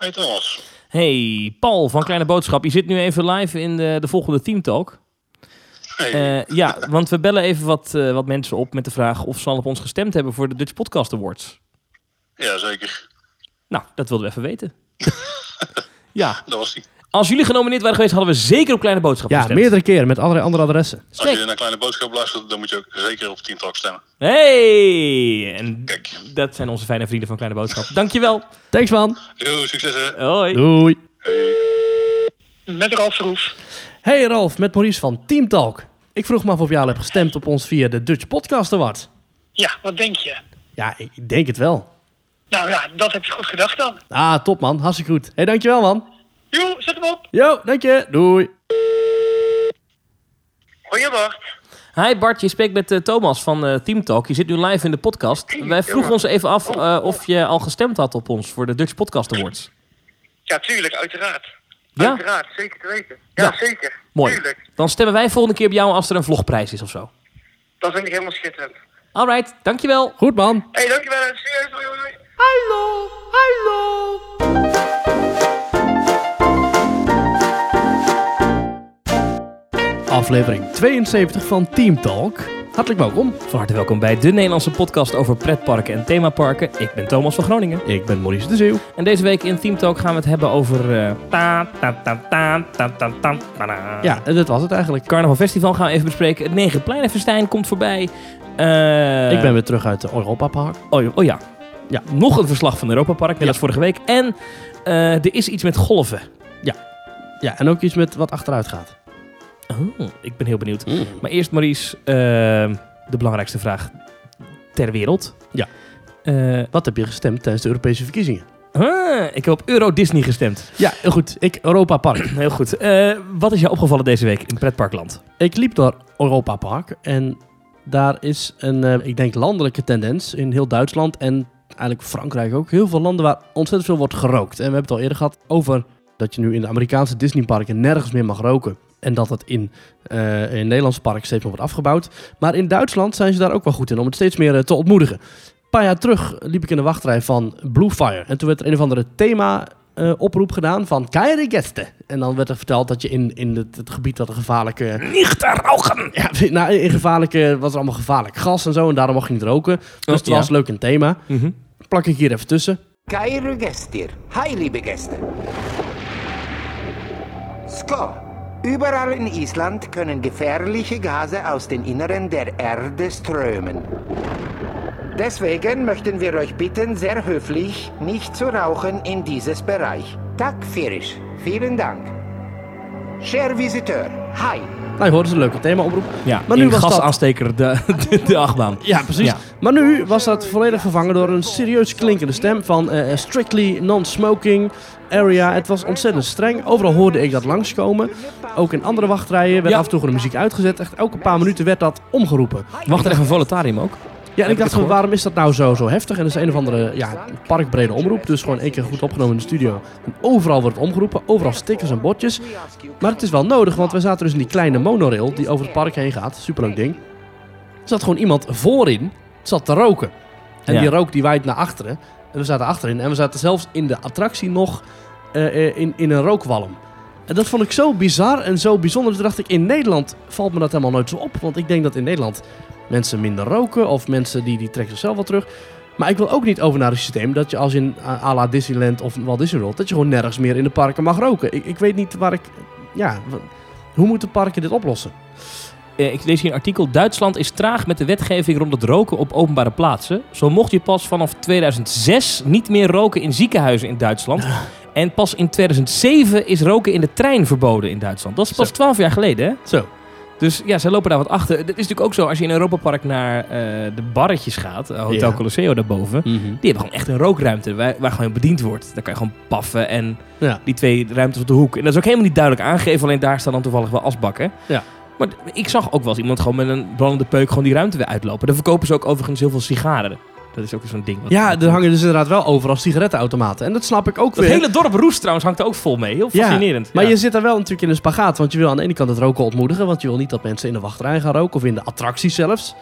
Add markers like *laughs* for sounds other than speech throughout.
Hey Thomas. Hey, Paul van Kleine Boodschap. Je zit nu even live in de, de volgende Teamtalk. Hey. Eh ja, want we bellen even wat, eh, wat mensen op met de vraag of ze al op ons gestemd hebben voor de Dutch Podcast Awards. Ja, zeker. Nou, dat wilden we even weten. *laughs* ja, Dat was die. Als jullie genomineerd waren geweest, hadden we zeker op Kleine Boodschap Ja, gestemd. meerdere keren met allerlei andere adressen. Als je naar Kleine Boodschap luistert, dan moet je ook zeker op Team Talk stemmen. Hey! En Kijk. dat zijn onze fijne vrienden van Kleine Boodschap. Dankjewel. Thanks man. Yo, succes hè. Hoi. Doei. Met Ralf Verhoef. Hey Ralf, met Maurice van Team Talk. Ik vroeg me af of jij al hebt gestemd op ons via de Dutch Podcast Award. Ja, wat denk je? Ja, ik denk het wel. Nou ja, dat heb je goed gedacht dan. Ah, top man. Hartstikke goed. Hey, dankjewel man. Jo, zet hem op. Yo, dank je. Doei. Hoi Bart. Hi Bart, je spreekt met eh, Thomas van eh Team Talk. Je zit nu live in de podcast. Wij vroegen ons even af eh, of je al gestemd had op ons voor de Dutch Podcast Awards. Ja, tuurlijk, uiteraard. Ja? Uiteraard, zeker te weten. Ja, Ja. zeker. Mooi. Tuurlijk. Dan stemmen wij volgende keer op jou als er een vlogprijs is of zo. Dat vind ik helemaal schitterend. Alright, dankjewel. Goed man. Hey, dankjewel. Serieus. Hallo, hallo. Aflevering 72 van Team Talk. Hartelijk welkom. Van harte welkom bij de Nederlandse podcast over pretparken en themaparken. Ik ben Thomas van Groningen. Ik ben Maurice de Zeeuw. En deze week in Team Talk gaan we het hebben over... eh, ta, ta, ta, ta, ta, ta, ta, ta, ta. Ja, dat was het eigenlijk. Carnaval Festival gaan we even bespreken. Het Negenpleinenfestijn komt voorbij. Eh, Ik ben weer terug uit de Europa Park. Oh, oh ja. Ja. Nog een verslag van Europa Park, net Ja. als vorige week. En eh, er is iets met golven. Ja, en ook iets met wat achteruit gaat. Oh, ik ben heel benieuwd. Maar eerst Maurice, eh, de belangrijkste vraag ter wereld. Ja. Eh, Wat heb je gestemd tijdens de Europese verkiezingen? ah, ik heb op Euro Disney gestemd. Ja, heel goed. Ik Europa Park. *clears throat* Heel goed. Eh, wat is jou opgevallen deze week in pretparkland? Ik liep door Europa Park en daar is een, eh, ik denk, landelijke tendens in heel Duitsland en eigenlijk Frankrijk ook. Heel veel landen waar ontzettend veel wordt gerookt. En we hebben het al eerder gehad over dat je nu in de Amerikaanse Disneyparken nergens meer mag roken. En dat het in, eh in Nederlandse parken steeds meer wordt afgebouwd. Maar in Duitsland zijn ze daar ook wel goed in om het steeds meer eh, te ontmoedigen. Een paar jaar terug liep ik in de wachtrij van Bluefire. En toen werd er een of andere thema eh, oproep gedaan van Keine Gäste. En dan werd er verteld dat je in, in het, het gebied dat een gevaarlijke Nicht rauchen! ja, *laughs* nou, in gevaarlijke, was er allemaal gevaarlijk gas en zo. En daarom mocht je niet roken. Dus het ja. was leuk een thema. Mhm. Plak ik hier even tussen. Geile Gäste, hi liebe Gäste. Überall in Island können gefährliche Gase aus den Inneren der Erde strömen. Deswegen möchten wir euch bitten, sehr höflich, nicht zu rauchen in dieses Bereich. Tak Firisch, vielen Dank. Cher Visiteur, hi. Nou, je hoorde ze een leuke thema oproep. Ja, Maar nu dat- gasaansteker de, de, de achtbaan. Ja, precies. Ja. Maar nu was dat volledig vervangen door een serieus klinkende stem van eh, strictly non-smoking area. Het was ontzettend streng. Overal hoorde ik dat langskomen. Ook in andere wachtrijen werd Ja. af en toe gewoon de muziek uitgezet. Echt elke paar minuten werd dat omgeroepen. Wacht er even, Voletarium ook. Ja, en ik dacht van waarom is dat nou zo, zo heftig? En dat is een of andere ja, parkbrede omroep. Dus gewoon één keer goed opgenomen in de studio. En overal wordt het omgeroepen. Overal stickers en bordjes. Maar het is wel nodig, want we zaten dus in die kleine monorail die over het park heen gaat. Superleuk ding. Er zat gewoon iemand voorin, zat te roken. En Ja. die rook die waait naar achteren. En we zaten achterin. En we zaten zelfs in de attractie nog eh, eh, in, in een rookwalm. En dat vond ik zo bizar en zo bijzonder. Toen dacht ik, in Nederland valt me dat helemaal nooit zo op. Want ik denk dat in Nederland mensen minder roken. Of mensen die, die trekken zichzelf wel terug. Maar ik wil ook niet over naar een systeem dat je als in eh, à la Disneyland of Walt Disney World... dat je gewoon nergens meer in de parken mag roken. Ik, ik weet niet waar ik... Ja, hoe moeten parken dit oplossen? Eh, ik lees hier een artikel. Duitsland is traag met de wetgeving rond het roken op openbare plaatsen. Zo mocht je pas vanaf 2006 niet meer roken in ziekenhuizen in Duitsland. En pas in 2007 is roken in de trein verboden in Duitsland. Dat is pas. 12 jaar geleden, hè? Zo. Dus ja, zij lopen daar wat achter. Het is natuurlijk ook zo, als je in Europa Park naar eh, de barretjes gaat, eh, Hotel Ja. Colosseo daarboven, die hebben gewoon echt een rookruimte waar, waar gewoon bediend wordt. Daar kan je gewoon paffen en Ja. die twee ruimtes op de hoek. En dat is ook helemaal niet duidelijk aangegeven, alleen daar staan dan toevallig wel asbakken. Ja. Maar ik zag ook wel eens iemand gewoon met een brandende peuk gewoon die ruimte weer uitlopen. Daar verkopen ze ook overigens heel veel sigaren. Dat is ook zo'n ding. Ja, er hangen dus inderdaad wel overal sigarettenautomaten. En dat snap ik ook Dat weer. hele dorp Roest trouwens hangt er ook vol mee. Heel Ja, fascinerend. Maar Ja. je zit daar wel natuurlijk in een spagaat. Want je wil aan de ene kant het roken ontmoedigen. Want je wil niet dat mensen in de wachtrij gaan roken. Of in de attracties zelfs.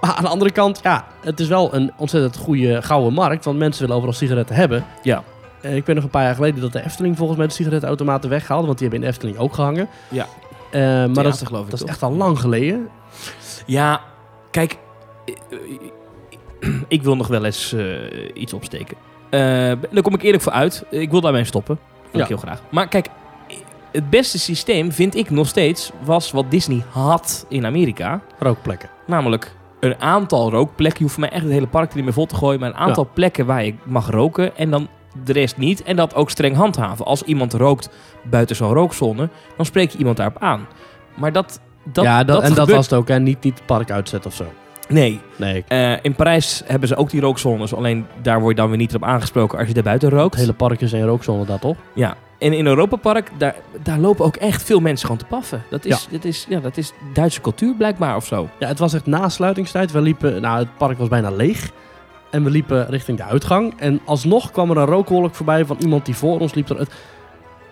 Maar aan de andere kant, ja, het is wel een ontzettend goede gouden markt. Want mensen willen overal sigaretten hebben. Ja. Eh, ik weet nog een paar jaar geleden dat de Efteling volgens mij de sigarettenautomaten weghaalde. Want die hebben in de Efteling ook gehangen. Ja. Eh, maar dat, Theater, is- geloof ik, dat is echt al lang geleden. Ja, kijk, ik wil nog wel eens eh, iets opsteken. Eh, daar kom ik eerlijk voor uit. Ik wil daarmee stoppen. Wil Ja. ik heel graag. Maar kijk, het beste systeem vind ik nog steeds was wat Disney had in Amerika. Rookplekken. Namelijk een aantal rookplekken. Je hoeft voor mij echt het hele park er niet meer vol te gooien. Maar een aantal plekken waar je mag roken. En dan de rest niet. En dat ook streng handhaven. Als iemand rookt buiten zo'n rookzone, dan spreek je iemand daarop aan. Maar dat. dat ja, dat, en dat was het ook. En niet, niet het park uitzetten of zo. Nee, Nee, eh, in Parijs hebben ze ook die rookzones. Alleen daar word je dan weer niet op aangesproken als je daar buiten rookt. het hele park is een rookzone, dat toch? Ja. En in Europa Park, daar, daar lopen ook echt veel mensen gewoon te paffen. Dat is, dat is, ja, dat is Duitse cultuur blijkbaar of zo. Ja, het was echt na sluitingstijd. We liepen, nou, het park was bijna leeg. En we liepen richting de uitgang. En alsnog kwam er een rookwolk voorbij van iemand die voor ons liep. Het,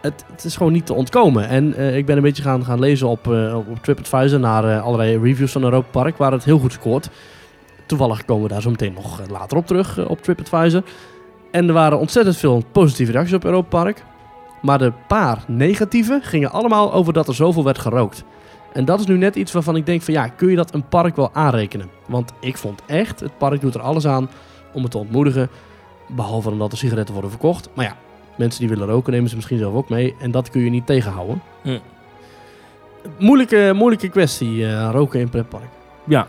het, het is gewoon niet te ontkomen. En eh, ik ben een beetje gaan, gaan lezen op, eh, op TripAdvisor naar eh, allerlei reviews van Europa Park, waar het heel goed scoort. Toevallig komen we daar zo meteen nog later op terug op TripAdvisor. En er waren ontzettend veel positieve reacties op Europa Park. Maar de paar negatieve gingen allemaal over dat er zoveel werd gerookt. En dat is nu net iets waarvan ik denk van ja, kun je dat een park wel aanrekenen? Want ik vond echt, het park doet er alles aan om het te ontmoedigen. Behalve omdat er sigaretten worden verkocht. Maar ja, mensen die willen roken nemen ze misschien zelf ook mee. En dat kun je niet tegenhouden. Hm. Moeilijke, moeilijke kwestie, eh, roken in pretpark. Ja.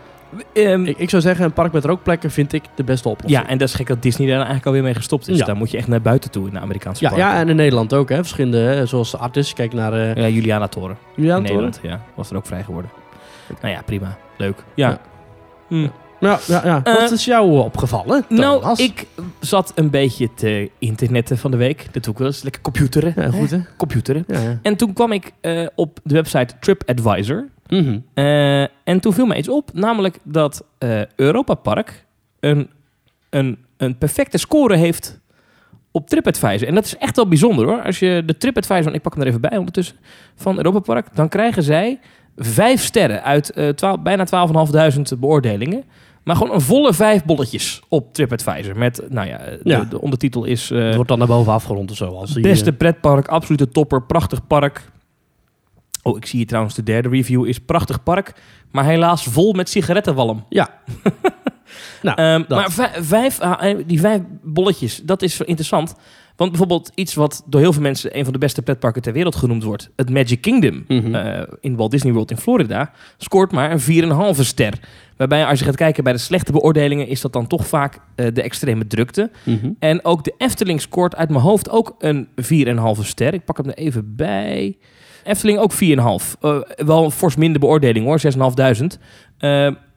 Ehm, Ik, ik zou zeggen, een park met rookplekken vind ik de beste oplossing. ja, en dat is gek dat Disney daar eigenlijk alweer mee gestopt is. Ja. Daar moet je echt naar buiten toe in de Amerikaanse ja, parken. ja, en in Nederland ook, hè. Verschillende, hè, zoals Artis. Kijk naar eh Ja, Juliana Toren. Julian in Toren. Nederland, ja. Was er ook vrij geworden. Nou ja, prima. Leuk. Ja. Ja. Hm. Ja, ja, ja. Eh, Wat is jou opgevallen, Nou, ik zat een beetje te internetten van de week. Dat doe ik wel eens. Lekker computeren. Ja, goed, hè? Computeren. Ja, ja. En toen kwam ik eh, op de website TripAdvisor. Mhm. Eh, en toen viel me iets op. Namelijk dat Europa Park een, een, een perfecte score heeft op TripAdvisor. En dat is echt wel bijzonder hoor. Als je de TripAdvisor, ik pak hem er even bij ondertussen, van Europa Park, dan krijgen zij vijf sterren uit twaalf- bijna 12.500 beoordelingen. Maar gewoon een volle vijf bolletjes op TripAdvisor. Met, nou ja, de, Ja. de ondertitel is... eh, Het wordt dan naar boven afgerond of zo. Als Beste eh, pretpark, absolute topper, prachtig park. Oh, ik zie hier trouwens de derde review is prachtig park, maar helaas vol met sigarettenwalm. Ja. *laughs* nou, Ehm, maar vij- vijf, ah, eh, die vijf bolletjes, dat is interessant. Want bijvoorbeeld iets wat door heel veel mensen een van de beste pretparken ter wereld genoemd wordt, het Magic Kingdom Mhm. eh, in Walt Disney World in Florida, scoort maar een 4,5 ster. Waarbij als je gaat kijken bij de slechte beoordelingen, is dat dan toch vaak eh, de extreme drukte. mhm. En ook de Efteling scoort uit mijn hoofd ook een 4,5 ster. Ik pak hem er even bij. Efteling ook 4,5. Eh wel een fors minder beoordeling hoor, 6.500.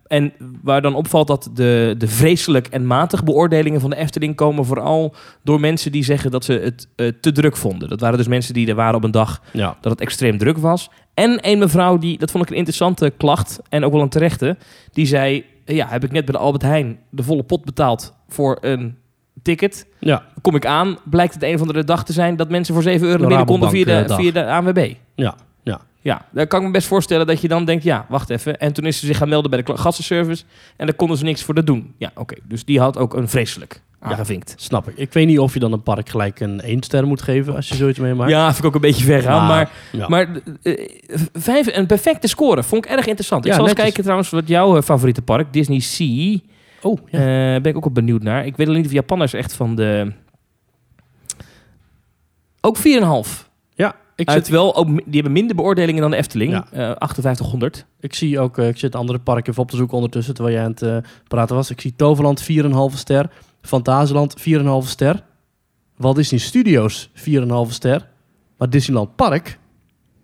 En waar dan opvalt dat de, de vreselijk en matig beoordelingen van de Efteling komen vooral door mensen die zeggen dat ze het eh, te druk vonden. Dat waren dus mensen die er waren op een dag ja. dat het extreem druk was. En een mevrouw, die, dat vond ik een interessante klacht en ook wel een terechte, die zei, ja, heb ik net bij de Albert Heijn de volle pot betaald voor een ticket. Ja. Kom ik aan, blijkt het een van de dag te zijn dat mensen voor 7 euro De binnen konden via de, eh, via de ANWB. Ja. Ja. Ja, daar kan ik me best voorstellen dat je dan denkt, ja, wacht even. En toen is ze zich gaan melden bij de gastenservice en daar konden ze niks voor dat doen. Ja, oké. Dus die had ook een vreselijk aangevinkt. Snap ik. Ik weet niet of je dan een park gelijk een 1 ster moet geven als je zoiets meemaakt. Ja, vind ik ook een beetje ver gaan, maar... ja. Maar eh, vijf, een perfecte score. Vond ik erg interessant. Ik Ja, zal eens kijken trouwens wat jouw eh, favoriete park, Disney Sea. oh, ja. eh ben ik ook wel benieuwd naar. Ik weet alleen niet of Japanners echt van de... Ook 4,5. Ik, Uit zit, wel, ook, die hebben minder beoordelingen dan de Efteling. Ja. Eh, 5800. ik zie ook, eh, ik zit andere parken even op te zoeken ondertussen, terwijl jij aan het eh, praten was. Ik zie Toverland 4,5 ster, Fantasieland 4,5 ster, Walt Disney Studios 4,5 ster, maar Disneyland Park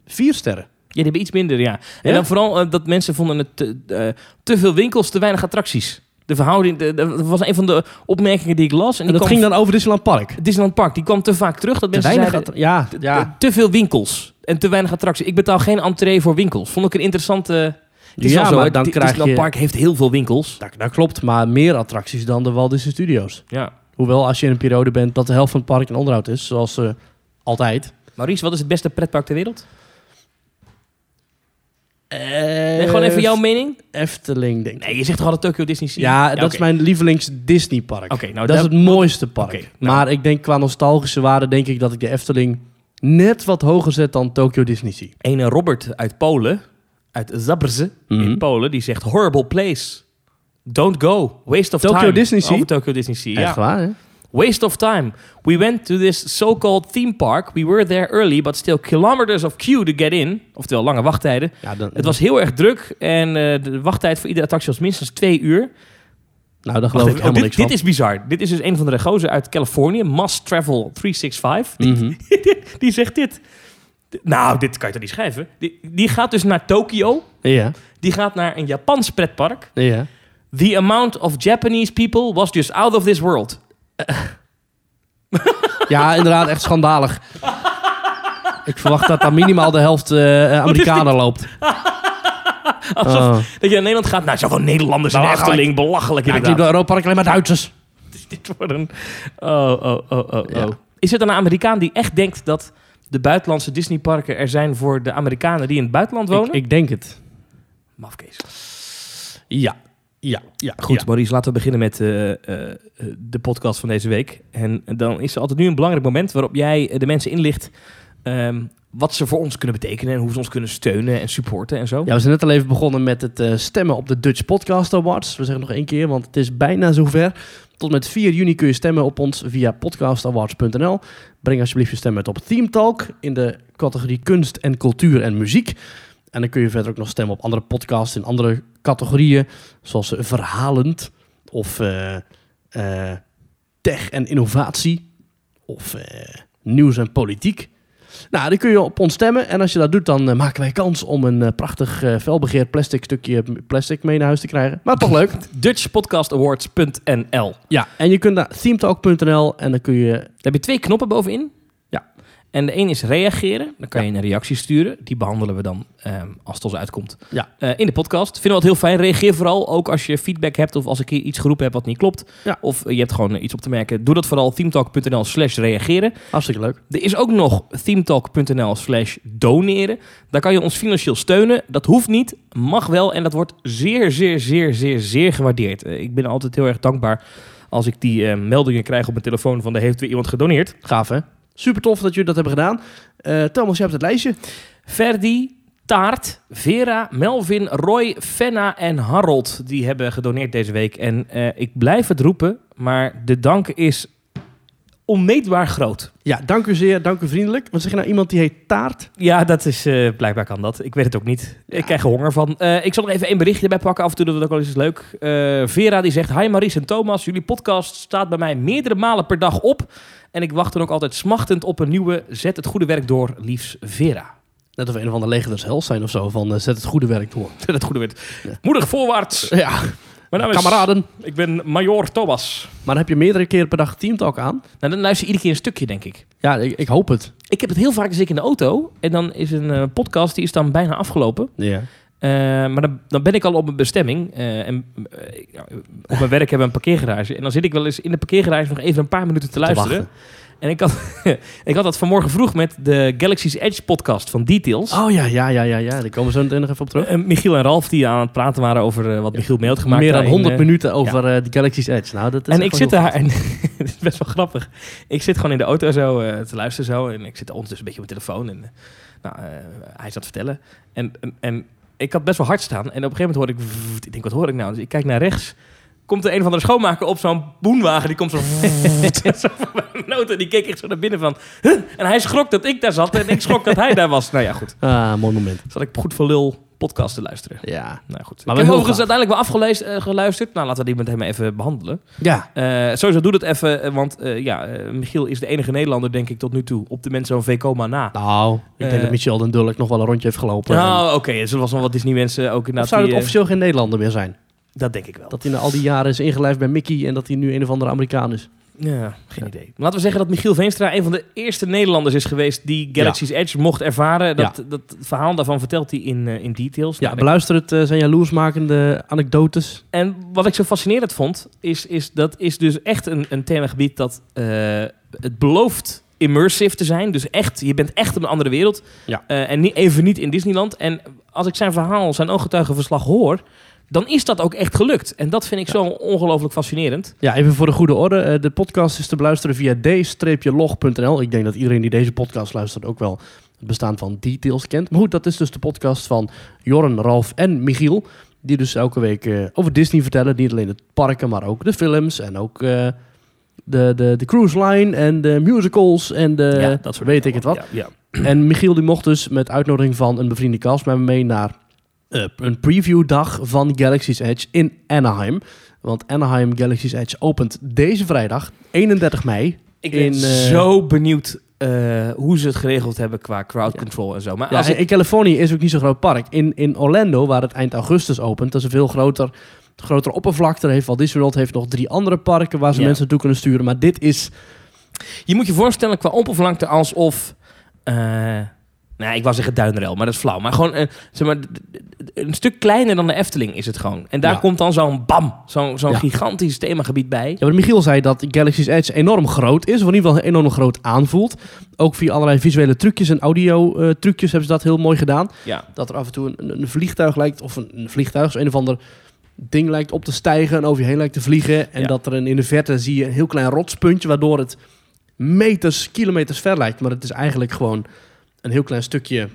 4 sterren. Ja, die hebben iets minder, ja. En Ja? dan vooral eh, dat mensen vonden het te, eh, te veel winkels, te weinig attracties. De verhouding, de- de- dat was een van de opmerkingen die ik las. En, dat kwam ging dan over Disneyland Park. Disneyland Park, die kwam te vaak terug. Dat Te mensen weinig zeiden, ja, te, ja. te veel winkels en te weinig attracties. Ik betaal geen entree voor winkels. Vond ik een interessante... Het is Ja, zo, maar dan krijg Disneyland je- Park heeft heel veel winkels. Dat, dat klopt, maar meer attracties dan de Walt Disney Studios. Ja. Hoewel, als je in een periode bent dat de helft van het park in onderhoud is, zoals eh, altijd. Maurice, wat is het beste pretpark ter wereld? Nee, gewoon even jouw mening? Efteling, denk ik. Nee, je zegt toch altijd Tokyo Disney Sea? Ja, dat is mijn lievelings Disney park. Oké, nou, dat is daar- het mooiste park. Nou. Maar ik denk qua nostalgische waarde denk ik dat ik de Efteling net wat hoger zet dan Tokyo Disney Sea. Ene Robert uit Polen, uit Zabrze Mhm. in Polen, die zegt horrible place. Don't go. Waste of Tokyo time. Disney Sea? Over Tokyo Disney Sea, Echt ja. waar, hè? Waste of time. We went to this so-called theme park. We were there early, but still kilometers of queue to get in. Oftewel lange wachttijden. Ja, dan, Het was heel erg druk en eh, de wachttijd voor iedere attractie was minstens twee uur. nou, Wacht geloof ik oh, helemaal dit, niks dit is bizar. Dit is dus een van de gozer uit Californië, Must Travel 365. Mhm. *laughs* Die zegt dit. Nou, dit kan je toch niet schrijven? Die, die gaat dus naar Tokio. Ja, Die gaat naar een Japans pretpark. ja. The amount of Japanese people was just out of this world. Ja, inderdaad, echt schandalig. Ik verwacht dat daar minimaal de helft eh, Amerikanen loopt. *laughs* Alsof Oh. dat je naar Nederland gaat. Nou, zoveel Nederlanders in Belachelijk. Efteling. Belachelijk Ja, ik liep inderdaad. door Europa alleen maar Duitsers. *laughs* Dit wordt een... Oh, oh, oh, oh, oh. Ja. Is het dan een Amerikaan die echt denkt dat de buitenlandse Disneyparken er zijn voor de Amerikanen die in het buitenland wonen? Ik, ik denk het. Mafkees. Ja, ja, ja. Goed, ja. Maurice, laten we beginnen met eh, eh, de podcast van deze week. En dan is er altijd nu een belangrijk moment waarop jij eh, de mensen inlicht ehm, wat ze voor ons kunnen betekenen en hoe ze ons kunnen steunen en supporten en zo. Ja, we zijn net al even begonnen met het eh, stemmen op de Dutch Podcast Awards. We zeggen nog één keer, want het is bijna zover. Tot met 4 juni kun je stemmen op ons via podcastawards.nl. Breng alsjeblieft je stem uit op Theme Talk in de categorie kunst en cultuur en muziek. En dan kun je verder ook nog stemmen op andere podcasts in andere categorieën, zoals eh, verhalend of eh, eh, tech en innovatie of nieuws en politiek. Nou, dan kun je op ons stemmen. En als je dat doet, dan maken wij kans om een prachtig felbegeerd plastic stukje plastic mee naar huis te krijgen. Maar toch leuk. *laughs* Dutchpodcastawards.nl Ja, en je kunt naar themetalk.nl en dan kun je... Daar heb je twee knoppen bovenin. En de een is reageren. Dan kan je een reactie sturen. Die behandelen we dan ehm, als het ons uitkomt Ja. eh, in de podcast. Vinden we het heel fijn. Reageer vooral ook als je feedback hebt of als ik hier iets geroepen heb wat niet klopt. Ja. Of je hebt gewoon eh, iets op te merken. Doe dat vooral themetalk.nl slash reageren. Hartstikke leuk. Er is ook nog themetalk.nl slash doneren. Daar kan je ons financieel steunen. Dat hoeft niet, mag wel. En dat wordt zeer, zeer, zeer, zeer, zeer gewaardeerd. Eh, ik ben altijd heel erg dankbaar als ik die meldingen krijg op mijn telefoon van er heeft weer iemand gedoneerd. Gaaf, hè? Super tof dat jullie dat hebben gedaan. Eh, Thomas, je hebt het lijstje. Ferdi, Taart, Vera, Melvin, Roy, Fenna en Harold. Die hebben gedoneerd deze week. En eh, ik blijf het roepen, maar de dank is onmeetbaar groot. Ja, dank u zeer, dank u vriendelijk. Wat zeg je nou, iemand die heet Taart? Ja, dat is eh, blijkbaar kan dat. Ik weet het ook niet. Ik krijg er honger van. Eh, ik zal nog even één berichtje erbij pakken. Af en toe dat het ook wel eens is leuk. Eh, Vera die zegt: Hi Maries en Thomas, jullie podcast staat bij mij meerdere malen per dag op. En ik wacht dan ook altijd smachtend op een nieuwe. Zet het goede werk door, liefs Vera. Net of een of andere leger des hels zijn of zo, van zet het goede werk door. *laughs* Zet het goede werk. Moedig voorwaarts. Ja, Mijn naam is, kameraden. Ik ben Major Thomas. Maar heb je meerdere keren per dag Teamtalk aan? Nou, dan luister je iedere keer een stukje, denk ik. Ja, ik, ik hoop het. Ik heb het heel vaak als ik in de auto. En dan is een eh, podcast, die is dan bijna afgelopen. Ja. Eh, maar dan, dan ben ik al op mijn bestemming. eh, en op mijn werk hebben we een parkeergarage. En dan zit ik wel eens in de parkeergarage nog even een paar minuten te luisteren. wachten. En ik had, *laughs* ik had dat vanmorgen vroeg met de Galaxy's Edge podcast van Details. Oh ja, ja, ja, ja, ja. Daar komen we zo meteen nog even op terug. Eh, Michiel en Ralf die aan het praten waren over eh, wat Michiel mee had gemaakt. Meer dan daarin, 100 eh, minuten over de Galaxy's Edge. Nou, dat is En ik zit daar en *laughs* het is best wel grappig. Ik zit gewoon in de auto zo te luisteren zo en ik zit ondertussen een beetje op mijn telefoon en nou, hij zat te vertellen en, en, en ik had best wel hard staan en op een gegeven moment hoorde ik, ik denk wat hoor ik nou? Dus ik kijk naar rechts. Komt er een of andere schoonmaker op zo'n boenwagen. Die komt zo... *laughs* noten. Die keek echt zo naar binnen van... "Huh?" En hij schrok dat ik daar zat. En ik schrok dat hij daar was. Nou ja, goed. Ah, mooi moment. Zat ik goed voor lul podcast te luisteren. Ja. Nou goed. Maar ik heb wel heel overigens uiteindelijk wel afgelezen, eh, geluisterd. Nou, laten we die meteen maar even behandelen. Ja. Eh, sowieso doe dat even, eh, want ja, Michiel is de enige Nederlander, denk ik, tot nu toe op de mensen zo'n V-coma na. Nou, ik denk dat Michel den Dulk nog wel een rondje heeft gelopen. Nou, oké, er zullen wel wat Disney-mensen ook of inderdaad... zou het officieel geen Nederlander meer zijn? Dat denk ik wel. Dat hij na al die jaren is ingelijfd bij Mickey en dat hij nu een of andere Amerikaan is. Ja, geen idee. Maar laten we zeggen dat Michiel Veenstra een van de eerste Nederlanders is geweest die Galaxy's Edge mocht ervaren. Dat, dat verhaal daarvan vertelt hij in, eh, in details. Ja, Nou, beluister het, eh, zijn jaloersmakende anekdotes. En wat ik zo fascinerend vond, is, is dat is dus echt een, een themagebied dat eh, het belooft immersive te zijn. Dus echt, je bent echt op een andere wereld. Ja. En niet, even niet in Disneyland. En als ik zijn verhaal, zijn ooggetuigenverslag hoor... dan is dat ook echt gelukt. En dat vind ik zo ongelooflijk fascinerend. Ja, even voor de goede orde. Eh, de podcast is te beluisteren via d-log.nl. Ik denk dat iedereen die deze podcast luistert ook wel het bestaan van Details kent. Maar goed, dat is dus de podcast van Jorren, Ralf en Michiel. Die dus elke week eh, over Disney vertellen. Niet alleen de parken, maar ook de films en ook eh, de, de, de cruise line en de musicals en de ja, dat soort weet dingen. ik het wat. Ja, ja. En Michiel die mocht dus met uitnodiging van een bevriende cast met me mee naar een previewdag van Galaxy's Edge in Anaheim. Want Anaheim Galaxy's Edge opent deze vrijdag, 31 mei. Ik ben in, eh, zo benieuwd eh, hoe ze het geregeld hebben qua crowd control en zo. Maar Ja, als in, ik, in Californië is ook niet zo'n groot park. In, in Orlando, waar het eind augustus opent, dat is een veel groter, grotere oppervlakte. Heeft Walt Disney World heeft nog drie andere parken waar ze Ja. mensen naartoe kunnen sturen. Maar dit is... je moet je voorstellen qua oppervlakte alsof... eh nou, ik wou zeggen Duinrel, maar dat is flauw. Maar gewoon eh, zeg maar, een stuk kleiner dan de Efteling is het gewoon. En daar Ja. komt dan zo'n bam, zo'n zo'n Ja. gigantisch themagebied bij. Ja, maar Michiel zei dat Galaxy's Edge enorm groot is. Of in ieder geval enorm groot aanvoelt. Ook via allerlei visuele trucjes en audio eh, trucjes hebben ze dat heel mooi gedaan. Ja. Dat er af en toe een, een vliegtuig lijkt, of een, een vliegtuig, zo een of ander ding lijkt op te stijgen en over je heen lijkt te vliegen. En Ja. dat er een, in de verte zie je een heel klein rotspuntje, waardoor het meters, kilometers ver lijkt. Maar het is eigenlijk gewoon een heel klein stukje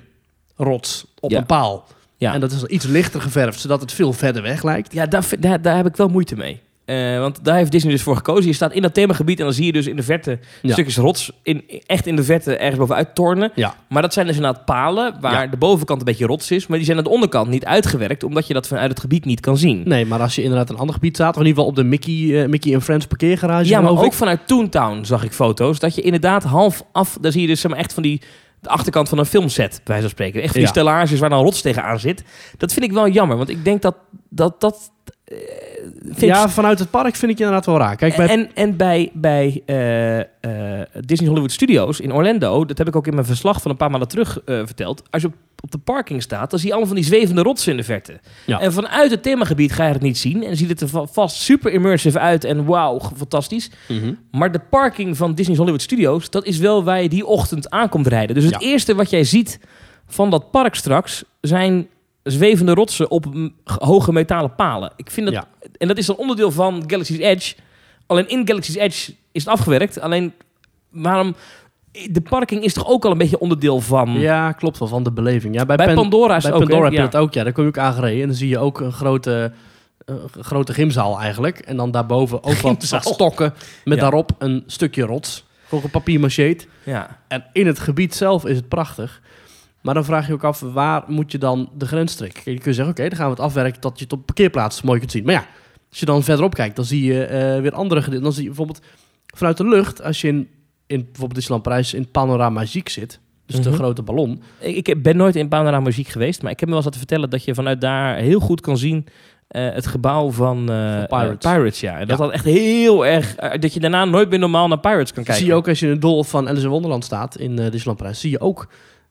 rots op Ja. een paal. Ja. En dat is iets lichter geverfd, zodat het veel verder weg lijkt. Ja, daar, daar, daar heb ik wel moeite mee. Eh, want daar heeft Disney dus voor gekozen. Je staat in dat themagebied en dan zie je dus in de verte Ja. stukjes rots in, echt in de verte ergens bovenuit tornen. Ja. Maar dat zijn dus inderdaad palen waar Ja. de bovenkant een beetje rots is. Maar die zijn aan de onderkant niet uitgewerkt, omdat je dat vanuit het gebied niet kan zien. Nee, maar als je inderdaad een ander gebied staat, of in ieder geval op de Mickey, eh, Mickey Friends parkeergarage, Ja, maar ook ik. vanuit Toontown zag ik foto's. Dat je inderdaad half af... Daar zie je dus zeg maar, echt van die... De achterkant van een filmset, bij wijze van spreken. Echt van die Ja. stellages waar dan rots tegenaan zit. Dat vind ik wel jammer, want ik denk dat... dat, dat Ja, vanuit het park vind ik je inderdaad wel raar. Kijk, bij... En, en bij, bij eh, eh, Disney Hollywood Studios in Orlando, dat heb ik ook in mijn verslag van een paar maanden terug eh, verteld. Als je op, op de parking staat, dan zie je allemaal van die zwevende rotsen in de verte. Ja. En vanuit het themagebied ga je het niet zien. En ziet het er va- vast super immersive uit en wauw, fantastisch. Mhm. Maar de parking van Disney Hollywood Studios, dat is wel waar je die ochtend aankomt rijden. Dus het Ja. eerste wat jij ziet van dat park straks zijn zwevende rotsen op hoge metalen palen. Ik vind dat, Ja. en dat is dan onderdeel van Galaxy's Edge. Alleen in Galaxy's Edge is het afgewerkt. Alleen waarom? De parking is toch ook al een beetje onderdeel van. Ja, klopt wel, van de beleving. Ja, bij, Bij Pan- Pandora is bij ook. Pandora heb je Ja. dat ook, ja. Daar kom je ook aangereden. En dan zie je ook een grote, eh, grote gymzaal eigenlijk. En dan daarboven ook wat, stokken met Ja. daarop een stukje rots. Ook een papier Ja. En in het gebied zelf is het prachtig. Maar dan vraag je ook af, waar moet je dan de grens trekken? Kijk, Je kunt zeggen, oké, dan gaan we het afwerken tot je het op parkeerplaats mooi kunt zien. Maar ja, als je dan verderop kijkt, dan zie je eh, weer andere gedeelten. Dan zie je bijvoorbeeld vanuit de lucht, als je in, in bijvoorbeeld Disneyland Parijs in Panorama Magique zit, dus de Mhm. grote ballon. Ik, ik ben nooit in Panorama Muziek geweest, maar ik heb me wel eens laten vertellen dat je vanuit daar heel goed kan zien eh, het gebouw van, eh, Van Pirates. Pirates. Ja. En dat Ja. dat echt heel erg. dat je daarna nooit meer normaal naar Pirates kan kijken. Zie je ook als je in het dol van Alice in Wonderland staat in Disneyland Parijs, zie je ook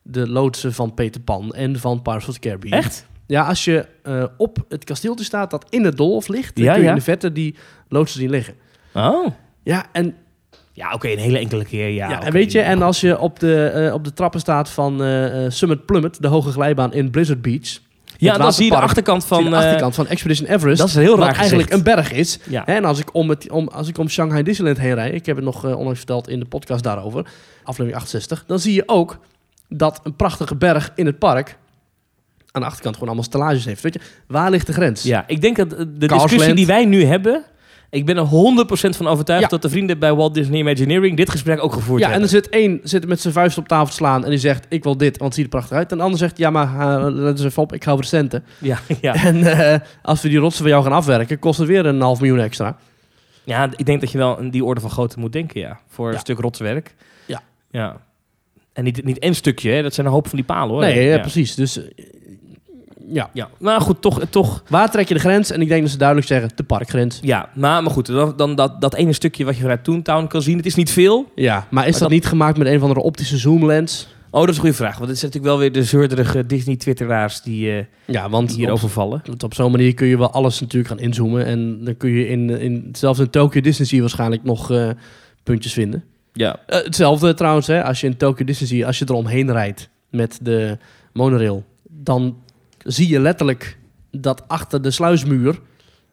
de loodsen van Peter Pan en van Pirates of the Caribbean. Echt? Ja, als je eh, op het kasteeltje staat dat in het dolf ligt, dan Ja, kun je ja. in de verte die loodsen zien liggen. Oh. Ja, en Ja, oké, een hele enkele keer. Ja, Ja, en weet je, en als je op de, eh, op de trappen staat van eh, Summit Plummet, de hoge glijbaan in Blizzard Beach. ja, dan zie je de achterkant van. de achterkant van Expedition Everest. dat is heel raar wat eigenlijk een berg is. ja. En als ik om, het, om, als ik om Shanghai Disneyland heen rijd, ik heb het nog onlangs verteld in de podcast daarover, aflevering 68, dan zie je ook dat een prachtige berg in het park aan de achterkant gewoon allemaal stellages heeft. Weet je, waar ligt de grens? ja, ik denk dat eh, de discussie die wij nu hebben. Ik ben er 100% van overtuigd Ja. dat de vrienden bij Walt Disney Imagineering dit gesprek ook gevoerd Ja, en er hebben. zit één zit met zijn vuist op tafel te slaan en die zegt, ik wil dit, want het ziet er prachtig uit. En de ander zegt, ja, maar eh, let eens even op, ik hou voor de centen. Ja, *laughs* ja. En eh, als we die rotsen voor jou gaan afwerken, kost het weer een half miljoen extra. ja, ik denk dat je wel in die orde van grootte moet denken, ja. Voor Ja. een stuk rotswerk. Ja. Ja. En niet, niet één stukje, hè. dat zijn een hoop van die palen, hoor. nee, ja, ja. precies. Dus eh, ja, Ja, maar goed, toch, toch waar trek je de grens? En ik denk dat ze duidelijk zeggen, de parkgrens. Ja, maar, maar goed, dan, dan dat, dat ene stukje wat je vanuit Toontown kan zien, het is niet veel. Ja, maar is dat, dat- niet gemaakt met een of andere optische zoomlens? Oh, dat is een goede vraag, want het zijn natuurlijk wel weer de zeurderige Disney-twitteraars die, eh Ja, want die hierover vallen. op, op zo'n manier kun je wel alles natuurlijk gaan inzoomen. En dan kun je in, in zelfs in Tokyo Disney waarschijnlijk nog eh, puntjes vinden. Ja. Eh, hetzelfde trouwens, hè, als je in Tokyo Disney, als je er omheen rijdt met de monorail, dan zie je letterlijk dat achter de sluismuur,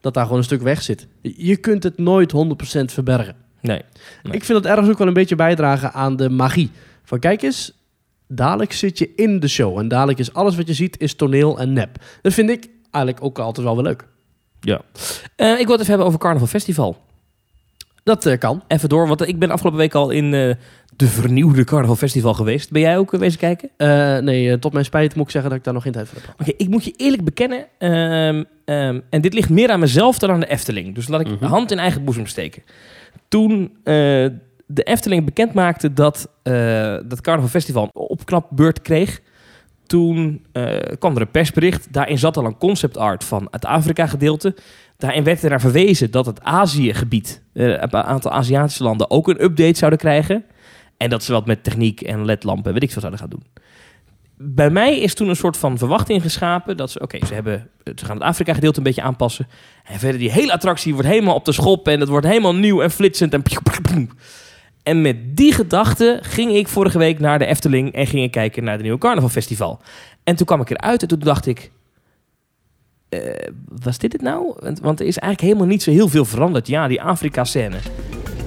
dat daar gewoon een stuk weg zit. Je kunt het nooit 100% verbergen. Nee. Nee. Ik vind dat ergens ook wel een beetje bijdragen aan de magie. Van kijk eens, dadelijk zit je in de show en dadelijk is alles wat je ziet is toneel en nep. Dat vind ik eigenlijk ook altijd wel weer leuk. Ja. Eh, ik wil het even hebben over Carnaval Festival. Dat eh, kan. Even door, want ik ben afgelopen week al in eh, de vernieuwde Carnaval Festival geweest. Ben jij ook eh, wezen kijken? Nee, tot mijn spijt moet ik zeggen dat ik daar nog geen tijd voor heb. Oké, ik moet je eerlijk bekennen, ehm, ehm, en dit ligt meer aan mezelf dan aan de Efteling. Dus laat ik Mhm. hand in eigen boezem steken. Toen de Efteling bekend maakte dat eh dat Carnaval Festival een opknapbeurt kreeg, toen kwam er een persbericht. Daarin zat al een concept art van het Afrika-gedeelte. Daarin werd er naar verwezen dat het Azië-gebied, een aantal Aziatische landen, ook een update zouden krijgen. En dat ze wat met techniek en ledlampen, weet ik veel, zouden gaan doen bij mij is toen een soort van verwachting geschapen dat ze, oké, ze hebben, ze gaan het Afrika-gedeelte een beetje aanpassen. En verder die hele attractie wordt helemaal op de schop en het wordt helemaal nieuw en flitsend en. En met die gedachte ging ik vorige week naar de Efteling en ging ik kijken naar de nieuwe Carnaval Festival. En toen kwam ik eruit en toen dacht ik, eh, was dit het nou? Want, er is eigenlijk helemaal niet zo heel veel veranderd. Ja, die Afrika-scène.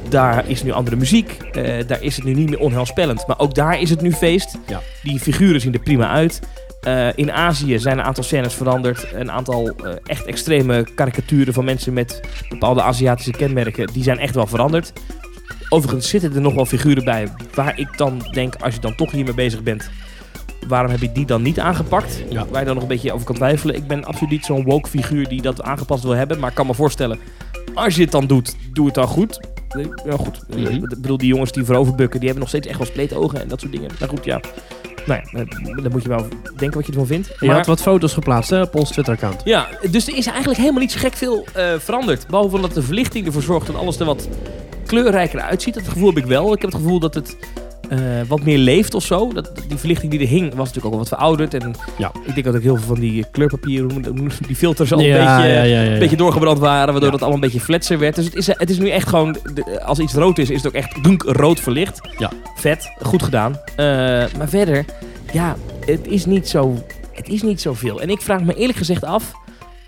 Daar is nu andere muziek. eh, daar is het nu niet meer onheilspellend. Maar ook daar is het nu feest. Ja. Die figuren zien er prima uit. Eh, in Azië zijn een aantal scènes veranderd. Een aantal echt extreme karikaturen van mensen met bepaalde Aziatische kenmerken. Die zijn echt wel veranderd. Overigens zitten er nog wel figuren bij waar ik dan denk, als je dan toch hiermee bezig bent, waarom heb je die dan niet aangepakt? Ja. Waar je dan nog een beetje over kan twijfelen. Ik ben absoluut niet zo'n woke figuur die dat aangepast wil hebben. Maar ik kan me voorstellen, als je het dan doet, doe het dan goed. Ja, goed. Mhm. Ik bedoel, die jongens die vooroverbukken, die hebben nog steeds echt wel spleetogen en dat soort dingen. Maar goed, ja. Nou ja, eh, dan moet je wel denken wat je ervan vindt. Je Maar- had wat foto's geplaatst hè, op ons Twitter-account. ja, dus er is eigenlijk helemaal niet zo gek veel eh, veranderd. Behalve dat de verlichting ervoor zorgt dat alles er wat kleurrijker uitziet. Dat gevoel heb ik wel. Ik heb het gevoel dat het eh, wat meer leeft of zo. Dat, die verlichting die er hing was natuurlijk ook al wat verouderd. En Ja. ik denk dat ook heel veel van die kleurpapier, hoe moet- hoe moet- die filters al een beetje... ja. Een beetje doorgebrand waren, waardoor het allemaal een beetje fletser werd. Dus het is, het is nu echt gewoon, als iets rood is, is het ook echt dunk rood verlicht. Ja. Vet, goed gedaan. Eh, maar verder, ja, het is niet zo, het is niet zoveel. En ik vraag me eerlijk gezegd af,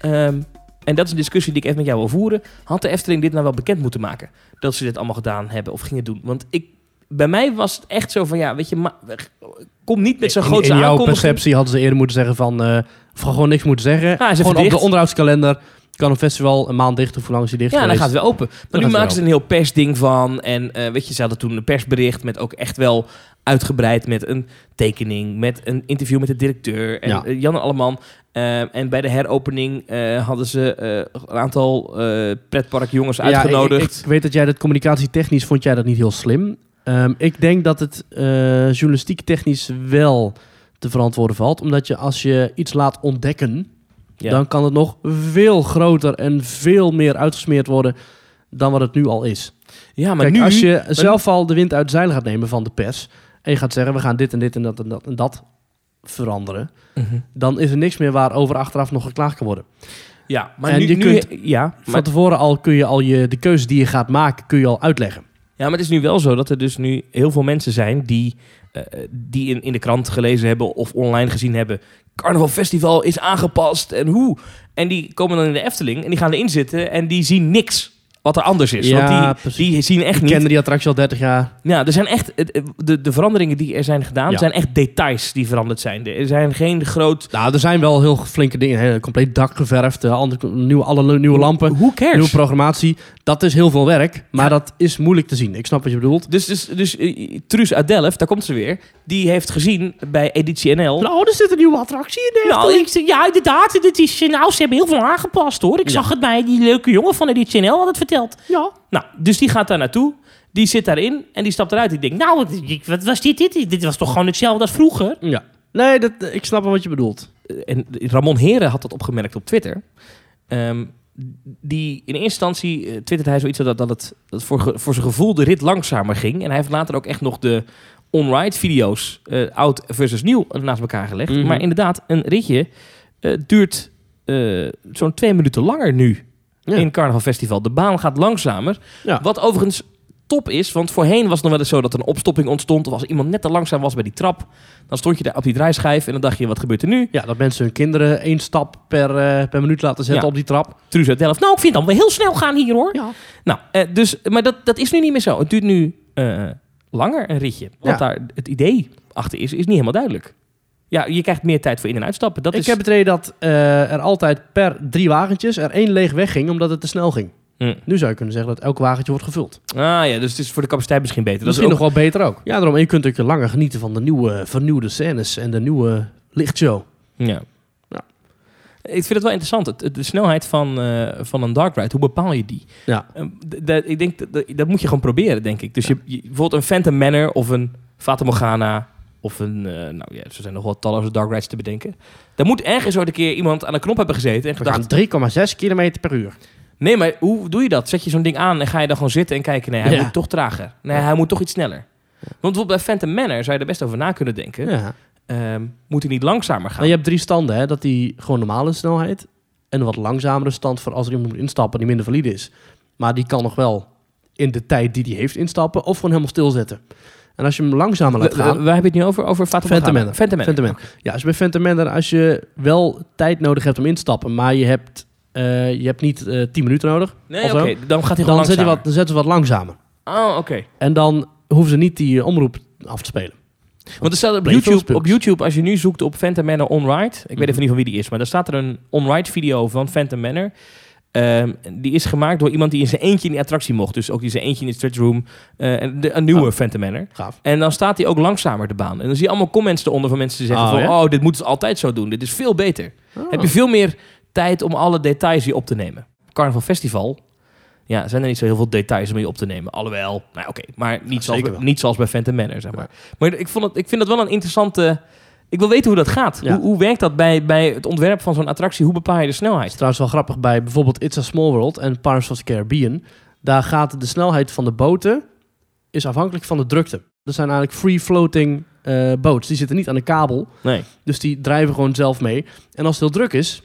ehm, en dat is een discussie die ik even met jou wil voeren. Had de Efteling dit nou wel bekend moeten maken? Dat ze dit allemaal gedaan hebben of gingen doen? Want ik, bij mij was het echt zo van, ja, weet je, kom niet met zo'n In- grootste In jouw perceptie hadden ze eerder moeten zeggen van... eh, of gewoon niks moeten zeggen. Ja, ze gewoon op de onderhoudskalender kan een festival een maand dicht of hoe lang is die dicht Ja, dan geweest? gaat het weer open. Maar Dan nu maken ze een heel persding van. En eh, weet je, ze hadden toen een persbericht met ook echt wel uitgebreid met een tekening, met een interview met de directeur en Ja. eh, Jan Alleman. En bij de heropening hadden ze een aantal pretparkjongens Ja, uitgenodigd. ik, ik weet dat jij dat communicatietechnisch vond jij dat niet heel slim. Ehm, ik denk dat het eh, journalistiek technisch wel te verantwoorden valt. Omdat je als je iets laat ontdekken, Ja. dan kan het nog veel groter en veel meer uitgesmeerd worden dan wat het nu al is. ja, maar Kijk, nu... als je zelf al de wind uit zeilen gaat nemen van de pers en je gaat zeggen we gaan dit en dit en dat en dat en dat veranderen, Mhm. dan is er niks meer waarover achteraf nog geklaagd kan worden. Ja, maar En nu... je nu kunt ja, Van tevoren al kun je al je, de keuzes die je gaat maken, kun je al uitleggen. Ja, maar het is nu wel zo dat er dus nu heel veel mensen zijn die, eh, die in, in de krant gelezen hebben of online gezien hebben. Carnaval Festival is aangepast en hoe. En die komen dan in de Efteling en die gaan erin zitten en die zien niks wat er anders is. Ja, Want die, die zien echt niet. kende die attractie al 30 jaar. Ja, er zijn echt de, de veranderingen die er zijn gedaan, Ja. zijn echt details die veranderd zijn. Er zijn geen groot. Nou, er zijn wel heel flinke dingen. Hè. Compleet dak geverfd, eh, andere, nieuwe, alle nieuwe lampen, cares? nieuwe programmatie. Dat is heel veel werk, maar Ja. dat is moeilijk te zien. Ik snap wat je bedoelt. Dus, dus, dus eh, Truus uit Delft, daar komt ze weer. Die heeft gezien bij Editie NL. Nou, er zit een nieuwe attractie in Nou, ik, ja, inderdaad. Het is, nou, ze hebben heel veel aangepast hoor. Ik Ja. zag het bij die leuke jongen van Editie NL had het verteld. Ja. Nou, dus die gaat daar naartoe. Die zit daarin en die stapt eruit. Ik denk, nou, wat- wat was dit, dit? Dit was toch gewoon hetzelfde als vroeger? ja. Nee, dat, ik snap wel wat je bedoelt. Eh, en Ramon Heren had dat opgemerkt op Twitter. Ehm, die in eerste instantie eh, twitterde hij zoiets dat, dat het dat voor, voor zijn gevoel de rit langzamer ging. En hij heeft later ook echt nog de on-ride video's eh, oud versus nieuw naast elkaar gelegd. Mhm. Maar inderdaad, een ritje eh, duurt eh, zo'n twee minuten langer nu Ja. in Carnaval Festival. De baan gaat langzamer. Ja. Wat overigens top is. Want voorheen was het nog wel eens zo dat er een opstopping ontstond. Of als iemand net te langzaam was bij die trap. Dan stond je daar op die draaischijf en dan dacht je, wat gebeurt er nu? Ja, dat mensen hun kinderen één stap per, eh, per minuut laten zetten Ja. op die trap. Truus uit Delft. Nou, ik vind dan wel heel snel gaan hier hoor. Ja. Nou, eh, dus, maar dat, dat is nu niet meer zo. Het duurt nu eh, langer, een ritje. Wat Ja. daar het idee achter is, is niet helemaal duidelijk. Ja, je krijgt meer tijd voor in- en uitstappen. Dat ik is... heb het idee dat eh, er altijd per drie wagentjes er één leeg wegging omdat het te snel ging. Hm. Nu zou je kunnen zeggen dat elk wagentje wordt gevuld. Ah ja, dus het is voor de capaciteit misschien beter. Dat is ook- nog wel beter ook. Ja, daarom. En je kunt ook langer genieten van de nieuwe, vernieuwde scènes en de nieuwe lichtshow. Ja. Ja. Ik vind het wel interessant. Het, de snelheid van, eh, van een dark ride, hoe bepaal je die? Ja. Eh, d- ik denk, dat, dat- dat moet je gewoon proberen, denk ik. Dus je, je- bijvoorbeeld een Phantom Manor of een Fata Morgana of een... eh, nou ja, er zijn nog wel talloze dark rides te bedenken. Daar moet ergens ooit een keer iemand aan de knop hebben gezeten en We gaan gedacht... 3,6 kilometer per uur. Nee, maar hoe doe je dat? Zet je zo'n ding aan en ga je dan gewoon zitten en kijken... Nee, hij Ja. moet toch trager. Nee, hij moet toch iets sneller. Want bijvoorbeeld bij Phantom Manor zou je er best over na kunnen denken. Ja. Ehm, moet hij niet langzamer gaan? Maar je hebt drie standen, hè? Dat die gewoon normale snelheid en een wat langzamere stand voor als er iemand moet instappen die minder valide is. Maar die kan nog wel in de tijd die hij heeft instappen of gewoon helemaal stilzetten. En als je hem langzamer laat gaan... Waar heb je het nu over? Over Fata Manor. Ja, als je bij Manor, als je wel tijd nodig hebt om in te stappen, maar je hebt, eh, je hebt niet eh 10 minuten nodig, Nee, oké. Dan gaat hij dan, zet je wat, dan zetten ze wat langzamer. Oh, oké. En dan hoeven ze niet die eh, omroep af te spelen. Want er staat op YouTube, op YouTube, als je nu zoekt op Phantom Manor On-Ride... Ik weet Mhm. even niet van wie die is, maar daar staat er een On-Ride video van Phantom Manor. Ehm, die is gemaakt door iemand die in zijn eentje in die attractie mocht. Dus ook in zijn eentje in de stretch room. eh, de, een nieuwe Oh. Phantom Manor. Gaaf. En dan staat hij ook langzamer de baan. En dan zie je allemaal comments eronder van mensen die zeggen Oh, van... ja? Oh, dit moeten ze altijd zo doen. Dit is veel beter. Oh. Heb je veel meer tijd om alle details hier op te nemen. Carnival Festival... Ja, zijn er niet zo heel veel details om hier op te nemen. Alhoewel, nou ja, oké. maar niet, zoals, bij- niet zoals bij Phantom Manor, zeg maar. Maar ik, vond het, ik vind het wel een interessante... Ik wil weten hoe dat gaat. Ja. Hoe, hoe werkt dat bij, bij het ontwerp van zo'n attractie? Hoe bepaal je de Het is snelheid? trouwens wel grappig bij bijvoorbeeld It's a Small World en Pirates of the Caribbean. Daar gaat de snelheid van de boten is afhankelijk van de drukte. Dat zijn eigenlijk free-floating eh boats. Die zitten niet aan een kabel, Nee. dus die drijven gewoon zelf mee. En als het heel druk is,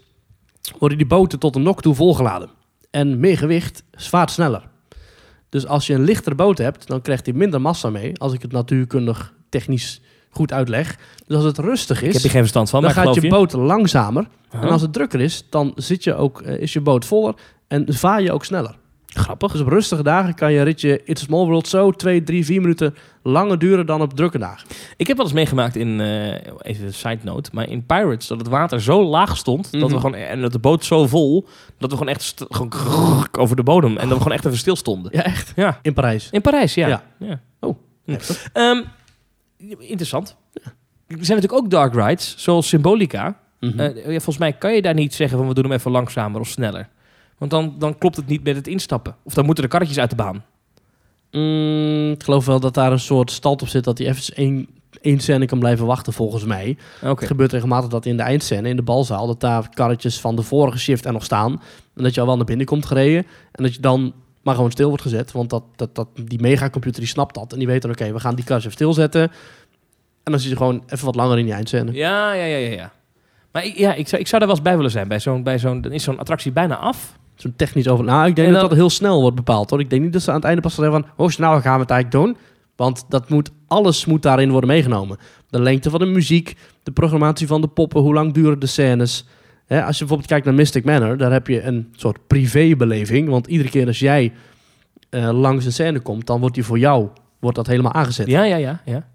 worden die boten tot een nok toe volgeladen. En meer gewicht vaart sneller. Dus als je een lichtere boot hebt, dan krijgt hij minder massa mee. Als ik het natuurkundig technisch goed uitleg. Dus als het rustig Ik is, heb geen verstand van, dan maar ik gaat je je. boot langzamer. En als het drukker is, dan zit je ook, eh, is je boot voller en vaar je ook sneller. Grappig. Dus op rustige dagen kan je ritje It's a Small World zo 2, 3, 4 minuten langer duren dan op drukke dagen. Ik heb wel eens meegemaakt in, eh, even een side note, maar in Pirates dat het water zo laag stond dat we Mhm. gewoon, en dat de boot zo vol, dat we gewoon echt gewoon over de bodem en dat we gewoon echt even stil stonden. Ja, echt. Ja, In Parijs. in Parijs, ja. Ja. ja. Oh, Hm. Interessant. Er zijn natuurlijk ook dark rides, zoals Symbolica. Eh, ja, volgens mij kan je daar niet zeggen van we doen hem even langzamer of sneller. Want dan, dan klopt het niet met het instappen. Of dan moeten de karretjes uit de baan. Mm, ik geloof wel dat daar een soort stand op zit dat hij even één, één scène kan blijven wachten, volgens mij. Oké. Het gebeurt regelmatig dat in de eindscène, in de balzaal, dat daar karretjes van de vorige shift er nog staan. En dat je al wel naar binnen komt gereden. En dat je dan maar gewoon stil wordt gezet. Want dat, dat, dat, die megacomputer die snapt dat. En die weet dan, oké, we gaan die karretjes even stilzetten. En dan zit je gewoon even wat langer in die eindscène. Ja, ja, ja, ja. ja. Maar ik, ja, ik, zou, ik zou daar wel eens bij willen zijn. Bij zo'n, bij zo'n, dan is zo'n attractie bijna af. Zo'n technisch over. Nou, ik denk En dat dat heel snel wordt bepaald hoor. Ik denk niet dat ze aan het einde pas zeggen van hoe snel gaan we het eigenlijk doen. Want dat moet, alles moet daarin worden meegenomen. De lengte van de muziek, de programmatie van de poppen, hoe lang duren de scènes. Hè, als je bijvoorbeeld kijkt naar Mystic Manor, daar heb je een soort privébeleving. Want iedere keer als jij eh, langs een scène komt, dan wordt die voor jou wordt dat helemaal aangezet. Ja, ja, ja. ja.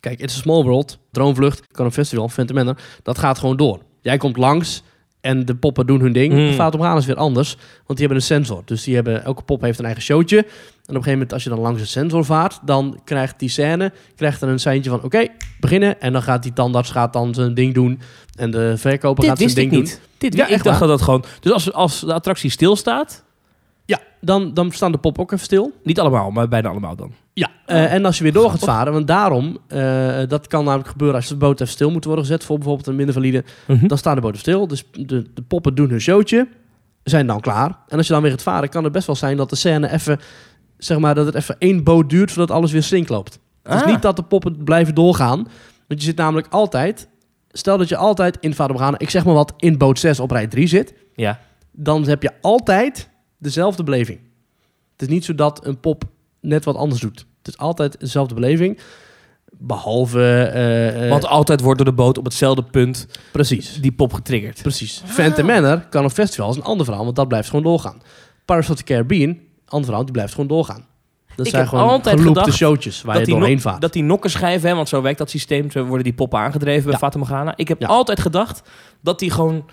Kijk, It's a Small World, Droomvlucht, kan een festival, Phantom Manor, dat gaat gewoon door. Jij komt langs en de poppen doen hun ding. Mm. De Morgana is weer anders, want die hebben een sensor. Dus die hebben, elke pop heeft een eigen showtje. En op een gegeven moment, als je dan langs een sensor vaart, dan krijgt die scène krijgt er een seintje van, oké, beginnen. En dan gaat die tandarts gaat dan zijn ding doen en de verkoper Dit gaat zijn wist ik ding niet. doen. Dit, Ja, ik echt dacht waar. dat dat gewoon... Dus als, als de attractie stilstaat... Ja, dan, dan staan de pop ook even stil. Niet allemaal, maar bijna allemaal dan. Ja, eh, en als je weer door gaat varen, want daarom, eh, dat kan namelijk gebeuren als de boot even stil moet worden gezet voor bijvoorbeeld een minder valide Mhm. Dan staan de boten stil. Dus de, de poppen doen hun showtje. Zijn dan klaar. En als je dan weer gaat varen, kan het best wel zijn dat de scène even... Zeg maar dat het even één boot duurt voordat alles weer sync loopt. Het Ah. is niet dat de poppen blijven doorgaan. Want je zit namelijk altijd... Stel dat je altijd in Vader ik zeg maar wat, in boot 6 op rij 3 zit. Ja. Dan heb je altijd dezelfde beleving. Het is niet zo dat een pop net wat anders doet. Het is altijd dezelfde beleving. Behalve... eh, eh, Want altijd wordt door de boot op hetzelfde punt precies. die pop getriggerd. Precies. Phantom Manor kan op festivals een ander verhaal, want dat blijft gewoon doorgaan. Pirates of the Caribbean, ander verhaal, die blijft gewoon doorgaan. Dat Ik zijn gewoon altijd gedacht showtjes waar dat je die, doorheen vaart. dat die nokkenschijven, hè, want zo werkt dat systeem, zo worden die poppen aangedreven bij Ja. Morgana. Ik heb Ja. altijd gedacht dat die gewoon,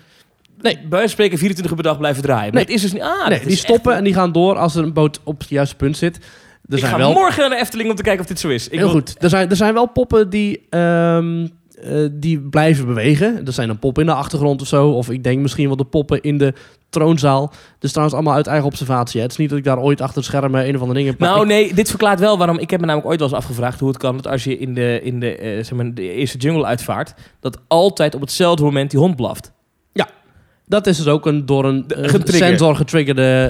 nee, bij wijze spreken 24 uur per dag blijven draaien. Maar Nee. het is dus niet, ah, nee, die stoppen echt- en die gaan door als er een boot op het juiste punt zit. Er ik zijn ga wel morgen naar de Efteling om te kijken of dit zo is. Ik Heel wil- goed. Er zijn, er zijn wel poppen die, ehm, eh, die blijven bewegen. Er zijn een pop in de achtergrond of zo. Of ik denk misschien wel de poppen in de troonzaal. Dus trouwens allemaal uit eigen observatie. Hè. Het is niet dat ik daar ooit achter de schermen een of andere dingen... Nou nee, dit verklaart wel waarom. Ik heb me namelijk ooit wel eens afgevraagd hoe het kan dat als je in de, in de, eh, zeg maar, de eerste jungle uitvaart, dat altijd op hetzelfde moment die hond blaft. Dat is dus ook een door een De- eh, sensor getriggerde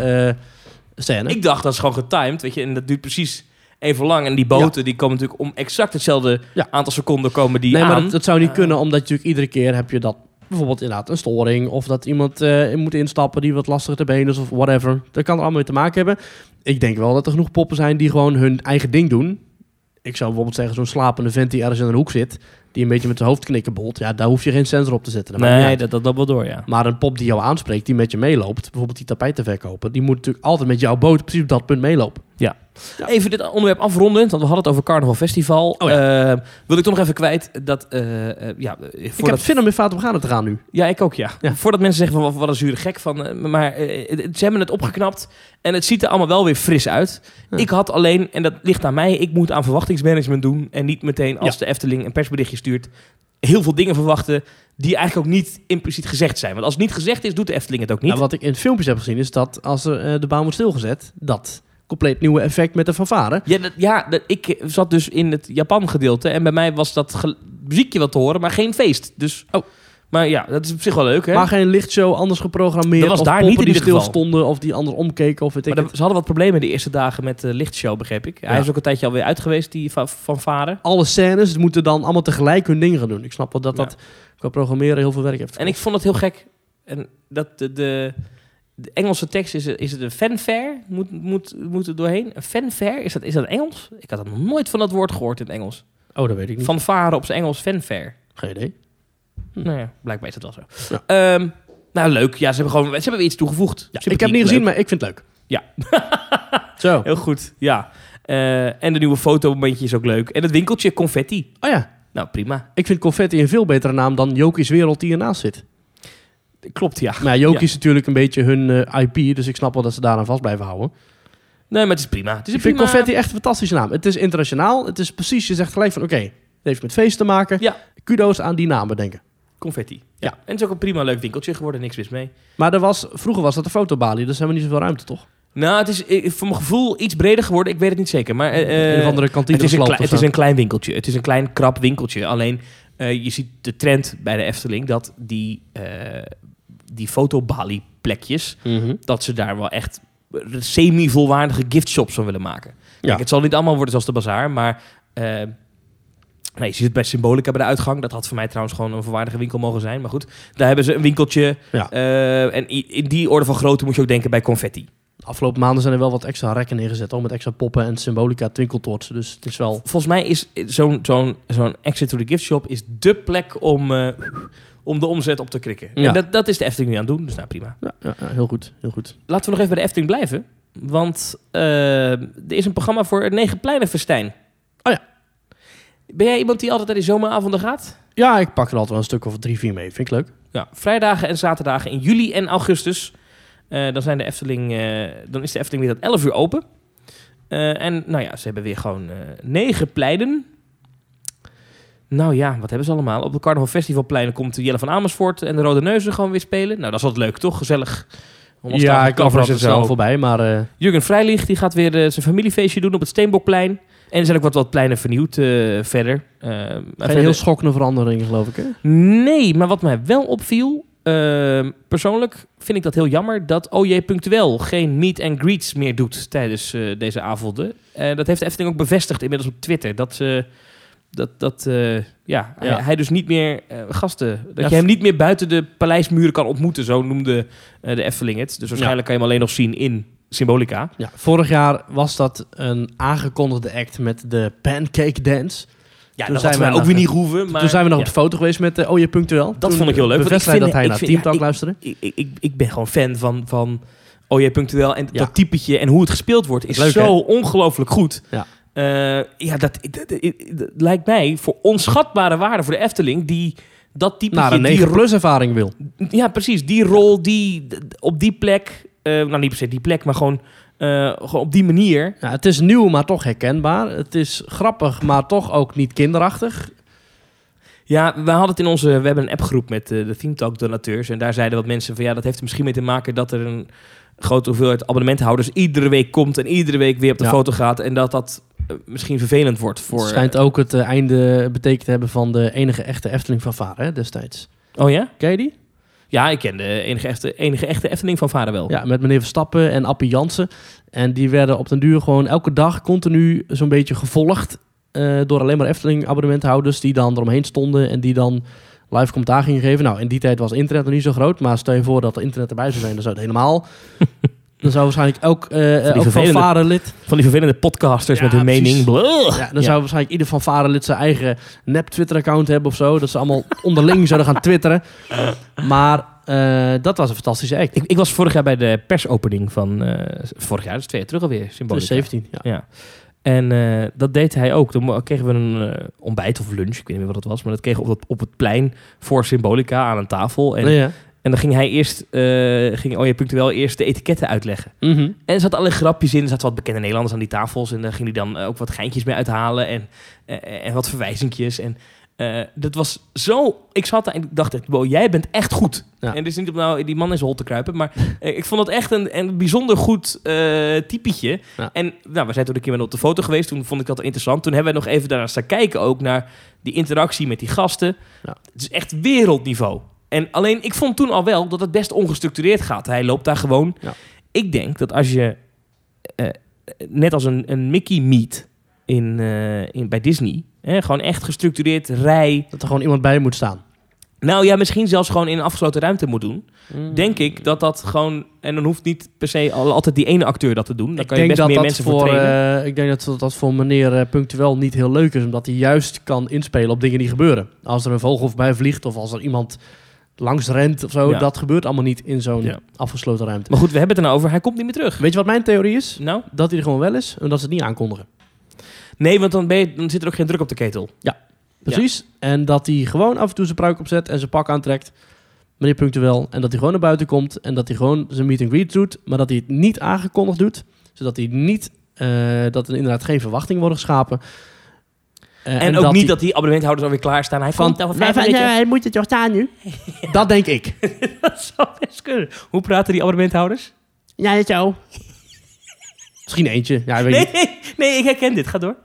eh, scène. Ik dacht dat is gewoon getimed, weet je, en dat duurt precies even lang. En die boten die komen natuurlijk om exact hetzelfde Ja. aantal seconden komen die nee, maar aan. dat, dat zou niet kunnen, omdat je natuurlijk iedere keer heb je dat... Bijvoorbeeld inderdaad een storing of dat iemand eh, moet instappen die wat lastiger te been is of whatever. Dat kan er allemaal mee te maken hebben. Ik denk wel dat er genoeg poppen zijn die gewoon hun eigen ding doen. Ik zou bijvoorbeeld zeggen zo'n slapende vent die ergens in een hoek zit, die een beetje met zijn hoofd knikken bolt. Ja, daar hoef je geen sensor op te zetten. Dat nee, dat, dat, dat wel door, ja. Maar een pop die jou aanspreekt, die met je meeloopt, bijvoorbeeld die tapijtenverkoper, die moet natuurlijk altijd met jouw boot precies op dat punt meelopen. Ja. Even dit onderwerp afrondend, want we hadden het over Carnaval Festival. Oh Eh, wil ik toch nog even kwijt dat... eh, eh, ja, eh, Ik heb zin om in Fata Morgana te gaan nu. ja, ik ook, ja. Ja. Voordat mensen zeggen van wat, een zure gek van... maar het- ze hebben het opgeknapt en het ziet er allemaal wel weer fris uit. Ik had alleen, en dat ligt aan mij, ik moet aan verwachtingsmanagement doen. En niet meteen als de Efteling een persberichtje stuurt... heel veel dingen verwachten die eigenlijk ook niet impliciet gezegd zijn. Want als het niet gezegd is, doet de Efteling het ook niet. Nou, wat ik in filmpjes heb gezien is dat als er, de baan wordt stilgezet, dat compleet nieuwe effect met de fanfare. Ja, dat, ja dat, ik zat dus in het Japan gedeelte en bij mij was dat muziekje wat te horen, maar geen feest. Dus, Oh. Maar ja, dat is op zich wel leuk, hè? Maar geen lichtshow anders geprogrammeerd. Dat was of daar niet in die stil stonden of die anders omkeken of weet ik Maar er- ze hadden wat problemen de eerste dagen met de lichtshow, begreep ik. Hij is ook een tijdje alweer uit geweest, die van, van Varen. Alle scènes moeten dan allemaal tegelijk hun ding gaan doen. Ik snap wel dat Ja. dat qua programmeren heel veel werk heeft. En ik vond het heel gek. En dat de, de, de Engelse tekst is, is het een fanfare? Moet, moet, moet er doorheen? Een fanfare? Is dat, is dat Engels? Ik had nog nooit van dat woord gehoord in het Engels. Oh, dat weet ik niet. Van varen op zijn Engels, fanfare. Geen idee. Nou ja, blijkbaar is dat wel zo. Ja. Ehm, nou, leuk. Ja, ze hebben gewoon ze hebben iets toegevoegd. Ja, ik heb het niet gezien, leuk. maar ik vind het leuk. Ja. *laughs* Zo. Heel goed, ja. Eh, en de nieuwe fotomomentje is ook leuk. En het winkeltje, confetti. Oh ja, Nou, prima. ik vind Confetti een veel betere naam dan Joki's Wereld die ernaast zit. Klopt, ja. Maar Joki Ja. is natuurlijk een beetje hun eh, IP, dus ik snap wel dat ze daaraan vast blijven houden. Nee, maar het is prima. Het is Ik vind prima... Confetti echt een fantastische naam. Het is internationaal, het is precies, je zegt gelijk van oké, het heeft met feest te maken. Ja. Kudo's aan die naam bedenken. Confetti. Ja. Ja. En het is ook een prima leuk winkeltje geworden. Niks mis mee. Maar er was, vroeger was dat de fotobalie, dus hebben we niet zoveel ruimte, toch? Nou, het is eh, voor mijn gevoel iets breder geworden. Ik weet het niet zeker. Maar eh, een of andere kantine het, is een het is een klein winkeltje. Het is een klein krap winkeltje. Alleen eh, je ziet de trend bij de Efteling dat die, eh die fotobalie plekjes, Mhm. dat ze daar wel echt semi-volwaardige giftshops van willen maken. Kijk, Ja. het zal niet allemaal worden zoals de bazaar, maar... eh, Nee, je ziet het bij Symbolica bij de uitgang. Dat had voor mij trouwens gewoon een volwaardige winkel mogen zijn. Maar goed, daar hebben ze een winkeltje. Ja. Eh, en in die orde van grootte moet je ook denken bij confetti. De afgelopen maanden zijn er wel wat extra rekken neergezet, al met extra poppen en symbolica twinkeltoorts. Dus het is wel... Volgens mij is zo'n zo'n zo'n exit to the gift shop is dé plek om, eh, om de omzet op te krikken. Ja. En dat, dat is de Efteling nu aan het doen, dus nou prima. Ja, ja, ja, heel goed, heel goed. Laten we nog even bij de Efteling blijven. Want eh, er is een programma voor het Negenpleinenfestijn. Oh ja. Ben jij iemand die altijd naar die zomeravonden gaat? Ja, ik pak er altijd wel een stuk of drie, vier mee. Vind ik leuk. Ja, vrijdagen en zaterdagen in juli en augustus. Eh, dan, zijn de Efteling, eh, dan is de Efteling weer tot 11 uur open. En nou ja, ze hebben weer gewoon negen pleinen. Nou ja, wat hebben ze allemaal? Op de Carnaval Festivalpleinen komt Jelle van Amersfoort en de Rode Neuzen gewoon weer spelen. Nou, dat is altijd leuk, toch? Gezellig. Ja, ik kan er snel voorbij, maar... eh, Jurgen Vrijlicht die gaat weer eh, zijn familiefeestje doen op het Steenbokplein. En er zijn ook wat, wat pleinen vernieuwd eh, verder. Geen verder- heel schokkende veranderingen, geloof ik, hè? Nee, maar wat mij wel opviel, ehm, persoonlijk vind ik dat heel jammer dat OJ Punctueel geen meet and greets meer doet tijdens deze avonden. Dat heeft de Efteling ook bevestigd inmiddels op Twitter. Dat ze. Dat, dat eh, ja, Hij, Ja. hij dus niet meer eh, gasten. Dat Ja, je hem niet meer buiten de paleismuren kan ontmoeten, zo noemde eh, de Efteling het. Dus waarschijnlijk kan je hem alleen nog zien in Symbolica. Ja, vorig jaar was dat een aangekondigde act met de Pancake Dance. Ja, Toen dat zijn we ook weer niet hoeven. Maar, Toen zijn we nog op de foto geweest met uh, Oje Punctueel. Dat Toen vond ik heel leuk, want ik vind- dat hij naar Team Talk ik- luisterde. ik, ik, ik, ben gewoon fan van, van OJ Punctueel. En dat typetje en hoe het gespeeld wordt is Leuk, zo hè? ongelooflijk goed. Ja. Eh, ja, dat, dat, dat- dat lijkt mij voor onschatbare waarde voor de Efteling. Die dat Naar een die 9 plus ervaring wil. Ja, precies. Die rol, die op die plek, eh, nou niet per se die plek, maar gewoon, eh, gewoon op die manier. Ja, het is nieuw, maar toch herkenbaar. Het is grappig, maar toch ook niet kinderachtig. Ja, we hadden het in onze, we hebben een appgroep met de Theme Talk donateurs en daar zeiden wat mensen van ja, dat heeft er misschien mee te maken dat er een grote hoeveelheid abonnementhouders iedere week komt en iedere week weer op de Ja. foto gaat en dat dat misschien vervelend wordt voor. Het schijnt ook het eh, einde betekend te hebben van de enige echte Efteling van Varen hè, destijds. Oh ja? Ken je die? Ja, ik ken de enige echte, enige echte Efteling van vader wel. Ja, met meneer Verstappen en Appie Jansen. En die werden op den duur gewoon elke dag continu zo'n beetje gevolgd. eh, door alleen maar Efteling abonnementhouders die dan eromheen stonden en die dan live commentaar gingen geven. Nou, in die tijd was internet nog niet zo groot, maar stel je voor dat er internet erbij zou zijn, dan zou het helemaal... *laughs* dan zou waarschijnlijk elk, eh elk vervelende- fanfarelid... Van die vervelende podcasters Ja, met hun precies. mening. Ja, dan zou waarschijnlijk ieder fanfarelid zijn eigen nep Twitter-account hebben of zo. Dat ze allemaal *laughs* onderling zouden gaan twitteren. Maar eh, dat was een fantastische act. Ik, ik was vorig jaar bij de persopening van... eh, vorig jaar, dat is twee jaar terug alweer, symbolisch. 17, ja. Ja. En eh, dat deed hij ook. Toen kregen we een ontbijt of lunch, ik weet niet meer wat het was, maar dat kregen we op, dat, op het plein voor Symbolica aan een tafel. En, ja. En dan ging hij eerst, eh ging Oje Punctueel eerst de etiketten uitleggen. Mhm. En er zaten allerlei grapjes in, er zaten wat bekende Nederlanders aan die tafels en daar ging hij dan eh, ook wat geintjes mee uithalen en, eh, en wat verwijzingjes. En dat was zo, ik zat daar en ik dacht wow, jij bent echt goed. Ja. En het is niet om nou die man in zijn hol te kruipen, maar ik vond dat echt een, een bijzonder goed typetje. Ja. En nou, we zijn toen een keer met op de foto geweest. Toen vond ik dat interessant. Toen hebben we nog even daarnaar staan kijken ook naar die interactie met die gasten. Ja. Het is echt wereldniveau. En alleen, ik vond toen al wel dat het best ongestructureerd gaat. Hij loopt daar gewoon. Ja. Ik denk dat als je, eh, net als een, een Mickey meet in, eh, in, bij Disney, hè, gewoon echt gestructureerd rij. Dat er gewoon iemand bij moet staan. Nou ja, misschien zelfs gewoon in een afgesloten ruimte moet doen. Mm. Denk ik dat dat gewoon, en dan hoeft niet per se al, altijd die ene acteur dat te doen. Dan ik kan je best dat meer dat mensen voor, voor, eh, ik denk dat dat voor meneer eh, Punctueel niet heel leuk is, omdat hij juist kan inspelen op dingen die gebeuren. Als er een vogel voorbij vliegt of als er iemand langs rent of zo, Ja. dat gebeurt allemaal niet in zo'n Ja. afgesloten ruimte. Maar goed, we hebben het er nou over. Hij komt niet meer terug. Weet je wat mijn theorie is? Nou? Dat hij er gewoon wel is en dat ze het niet aankondigen. Nee, want dan, ben je, dan zit er ook geen druk op de ketel. Precies. En dat hij gewoon af en toe zijn pruik opzet en zijn pak aantrekt. Meneer Punctueel. En dat hij gewoon naar buiten komt. En dat hij gewoon zijn meet and greet doet. Maar dat hij het niet aangekondigd doet. Zodat hij niet... eh, dat er inderdaad geen verwachtingen worden geschapen. Eh, En, ook niet dat die abonnementhouders alweer klaar staan. Hij Van, komt over vijf minuten. hij moet er toch staan nu? *laughs* Dat denk ik. *laughs* Dat zou best kunnen. Hoe praten die abonnementhouders? Ja, zo. Misschien eentje. Ja, weet Nee, niet. *laughs* nee, ik herken dit. Ga door.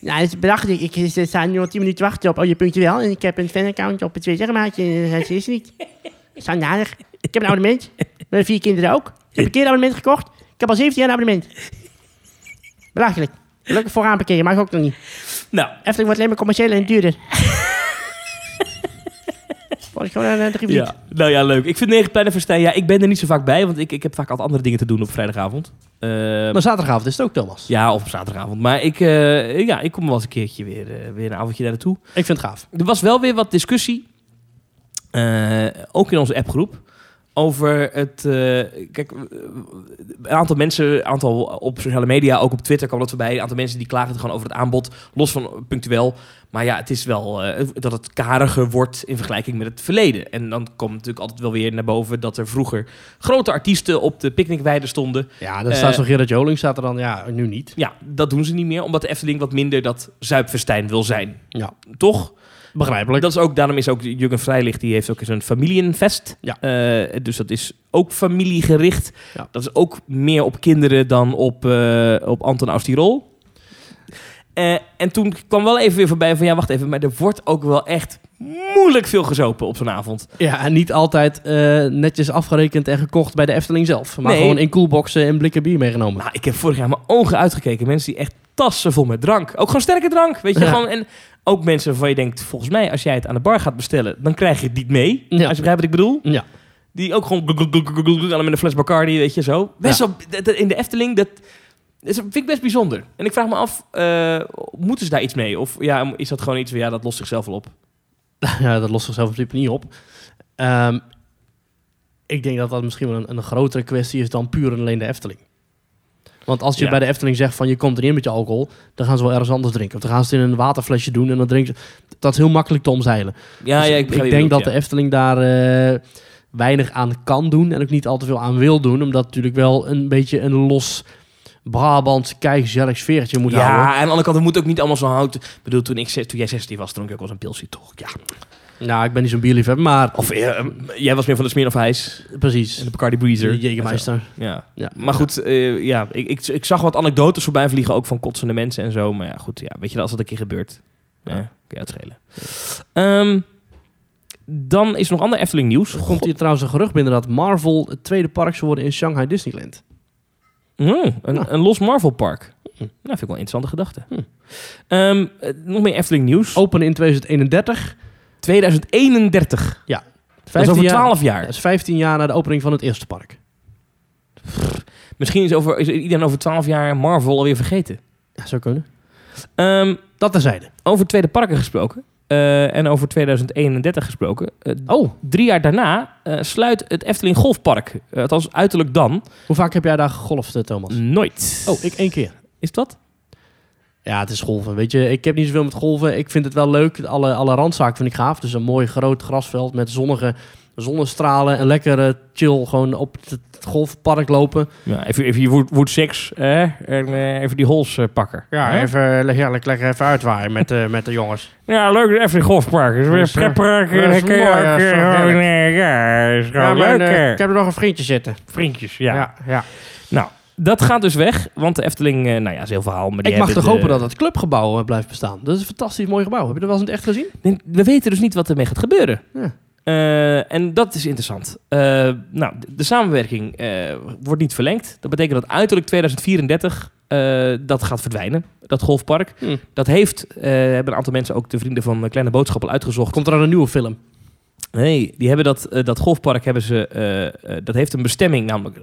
Ja, het is belachelijk. Ik, sta nu al 10 minuten wachten op oh, je Punctueel. En ik heb een fanaccount op het Twitter gemaakt. En hij is niet. Schandalig. Ik heb een abonnement. Mijn vier kinderen ook. Ik heb een keer een abonnement gekocht. Ik heb al 17 jaar een abonnement. Belachelijk. Gelukkig vooraan parkeren, mag ook nog niet. Nou, Efteling wordt alleen maar commercieel en duurder. *laughs* Word ik gewoon een drie ja. nou ja, leuk. Ik vind Negen Pleinen Festijn, ja, ik ben er niet zo vaak bij, want ik, ik heb vaak altijd andere dingen te doen op vrijdagavond. Eh, Maar zaterdagavond is het ook, Thomas. ja, of op zaterdagavond. Maar ik, eh, ja, ik kom wel eens een keertje weer, eh, weer een avondje daar naartoe. Ik vind het gaaf. Er was wel weer wat discussie, eh, ook in onze appgroep, over het... eh, kijk, eh, een aantal mensen, een aantal op sociale media, ook op Twitter kwam dat voorbij. Een aantal mensen die klagen gewoon over het aanbod, los van punctueel. Maar ja, het is wel eh, dat het kariger wordt in vergelijking met het verleden. En dan komt natuurlijk altijd wel weer naar boven dat er vroeger grote artiesten op de picknickweide stonden. Ja, dan Eh, staat zo'n Gerard Joling staat er dan, ja, nu niet. Ja, dat doen ze niet meer, omdat de Efteling wat minder dat zuipfestijn wil zijn. Ja, Toch? Begrijpelijk. Dat is ook, daarom is ook Jurgen Vrijlicht, die heeft ook eens een familienfest. Ja. Eh, dus dat is ook familiegericht. Ja. Dat is ook meer op kinderen dan op, eh, op Anton aus Tirol. Eh, en toen kwam wel even weer voorbij van, ja, wacht even, maar er wordt ook wel echt moeilijk veel gezopen op zo'n avond. Ja, en niet altijd netjes afgerekend en gekocht bij de Efteling zelf. Maar Nee. gewoon in koelboxen en blikken bier meegenomen. Nou, ik heb vorig jaar mijn ogen uitgekeken. Mensen die echt tassen vol met drank. Ook gewoon sterke drank, weet je. Ja. Gewoon, en ook mensen waarvan je denkt, volgens mij, als jij het aan de bar gaat bestellen, dan krijg je het niet mee. Ja. Als je begrijpt wat ik bedoel. Ja. Die ook gewoon allemaal met een fles Bacardi, weet je zo. Best wel, in de Efteling, dat, vind ik best bijzonder. En ik vraag me af, eh, moeten ze daar iets mee? Of ja, is dat gewoon iets van, ja, dat lost zichzelf wel op? *laughs* ja, dat lost zichzelf in principe niet op. Ehm, ik denk dat dat misschien wel een, een grotere kwestie is dan puur en alleen de Efteling. Want als je Ja. bij de Efteling zegt van je komt erin met je alcohol, dan gaan ze wel ergens anders drinken. Of dan gaan ze het in een waterflesje doen en dan drinken ze... Dat is heel makkelijk te omzeilen. Ja, Dus ja, ik, ik, denk dat de Efteling daar eh, weinig aan kan doen en ook niet al te veel aan wil doen. Omdat het natuurlijk wel een beetje een los Brabants kijkgezellig sfeertje moet ja. houden. Ja, aan de andere kant, het moet ook niet allemaal zo houten. Ik bedoel, toen, ik, toen jij 16 was, dronk ik ook wel eens een pilsje, toch? Ja. Nou, ik ben niet zo'n bierliefhebber, maar Of eh, jij was meer van de Smeer of IJs precies. en de Bacardi Breezer. De Jägermeister. Ja. Ja. Maar goed, eh, ja, ik, ik, ik zag wat anekdotes voorbij vliegen, ook van kotsende mensen en zo. Maar ja, goed, ja, weet je, als dat een keer gebeurt, ja. kun je uitschelen. Ehm, dan is er nog ander Efteling nieuws. Er komt hier trouwens een gerucht binnen dat Marvel het tweede park zou worden in Shanghai Disneyland. Oh, een, Nou. een los Marvel park. Hm. Nou, vind ik wel een interessante gedachte. Hm. Ehm, eh, nog meer Efteling nieuws. Open in 2031. 2031. Dat is 15 over jaar- 12 Ja, jaar. dat is 15 jaar na de opening van het eerste park. Misschien is, over, is iedereen over 12 jaar Marvel alweer vergeten. Ja, zou kunnen. Ehm, Dat terzijde. over tweede parken gesproken. eh, en over 2031 gesproken. eh, Oh, drie jaar daarna eh, sluit het Efteling Golfpark. Uh, althans, uiterlijk dan. hoe vaak heb jij daar gegolfd, Thomas? Nooit. Oh, ik één keer. Is dat? Ja, het is golven. Weet je, ik heb niet zoveel met golven. Ik vind het wel leuk. Alle, alle randzaken vind ik gaaf. Dus een mooi groot grasveld met zonnige zonnestralen. En lekker eh, chill gewoon op het golfpark lopen. Ja, even, even je Wood, Wood Six. hè? en eh, even die hols eh, pakken. Hè? even heerlijk lekker even uitwaaien met, eh, met de jongens. Ja, leuk. Even Golfpark. Het is weer Dat is, een eh, pretpark. ja, eh, eh, Ja, Ja, leuk. eh, ik heb er nog een vriendje zitten. Vriendjes, ja. ja. ja. Nou, dat gaat dus weg. Want de Efteling, eh, nou ja, is heel verhaal. Maar die Ik mag toch hopen dat het clubgebouw eh, blijft bestaan. Dat is een fantastisch mooi gebouw. Heb je dat wel eens in het echt gezien? We weten dus niet wat ermee gaat gebeuren. Ja. Eh, en dat is interessant. Nou, de, samenwerking wordt niet verlengd. Dat betekent dat uiterlijk 2034 eh, dat gaat verdwijnen. Dat golfpark. Hm. Dat heeft, hebben een aantal mensen, ook de vrienden van Kleine Boodschap, al uitgezocht. Komt er aan een nieuwe film? Nee, die hebben dat, dat golfpark hebben ze, dat heeft een bestemming, namelijk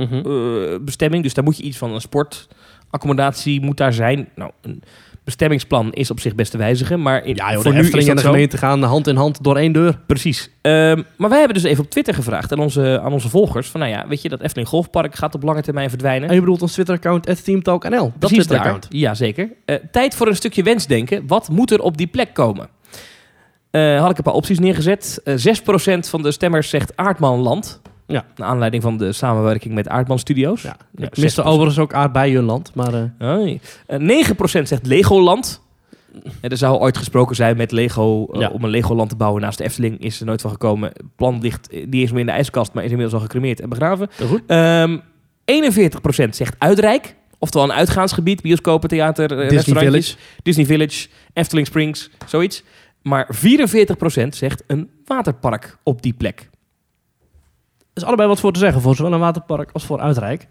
een sportbestemming. dus daar moet je iets van een sportaccommodatie moet daar zijn. Nou, een bestemmingsplan is op zich best te wijzigen, maar in, Ja joh, voor de nu is Efteling en de zo. gemeente gaan hand in hand door één deur. Precies. Ehm, maar wij hebben dus even op Twitter gevraagd aan onze, aan onze volgers van, nou ja, weet je, dat Efteling Golfpark gaat op lange termijn verdwijnen. En je bedoelt ons Twitter-account, @teamtalknl. Dat daar. Twitter-account. Ja, zeker. Eh, tijd voor een stukje wensdenken. Wat moet er op die plek komen? Eh, had ik een paar opties neergezet. Eh 6% van de stemmers zegt Aardmanland. Ja. Naar aanleiding van de samenwerking met Aardman Studios. Ja, Ja, ik miste 6%. overigens ook aardbeienland, maar... eh, Hoi. Eh, 9% zegt Legoland. Eh, er zou ooit gesproken zijn met Lego eh, Ja. om een Legoland te bouwen naast de Efteling. Is er nooit van gekomen. Het plan ligt, eh, die is meer in de ijskast, maar is inmiddels al gecremeerd en begraven. goed. Ehm 41% zegt Uitrijk. Oftewel een uitgaansgebied, bioscopen, theater, eh, Disney restaurantjes. Village. Disney Village, Efteling Springs, zoiets. Maar 44% zegt een waterpark op die plek. Is allebei wat voor te zeggen, voor zowel een waterpark als voor Uitrijk.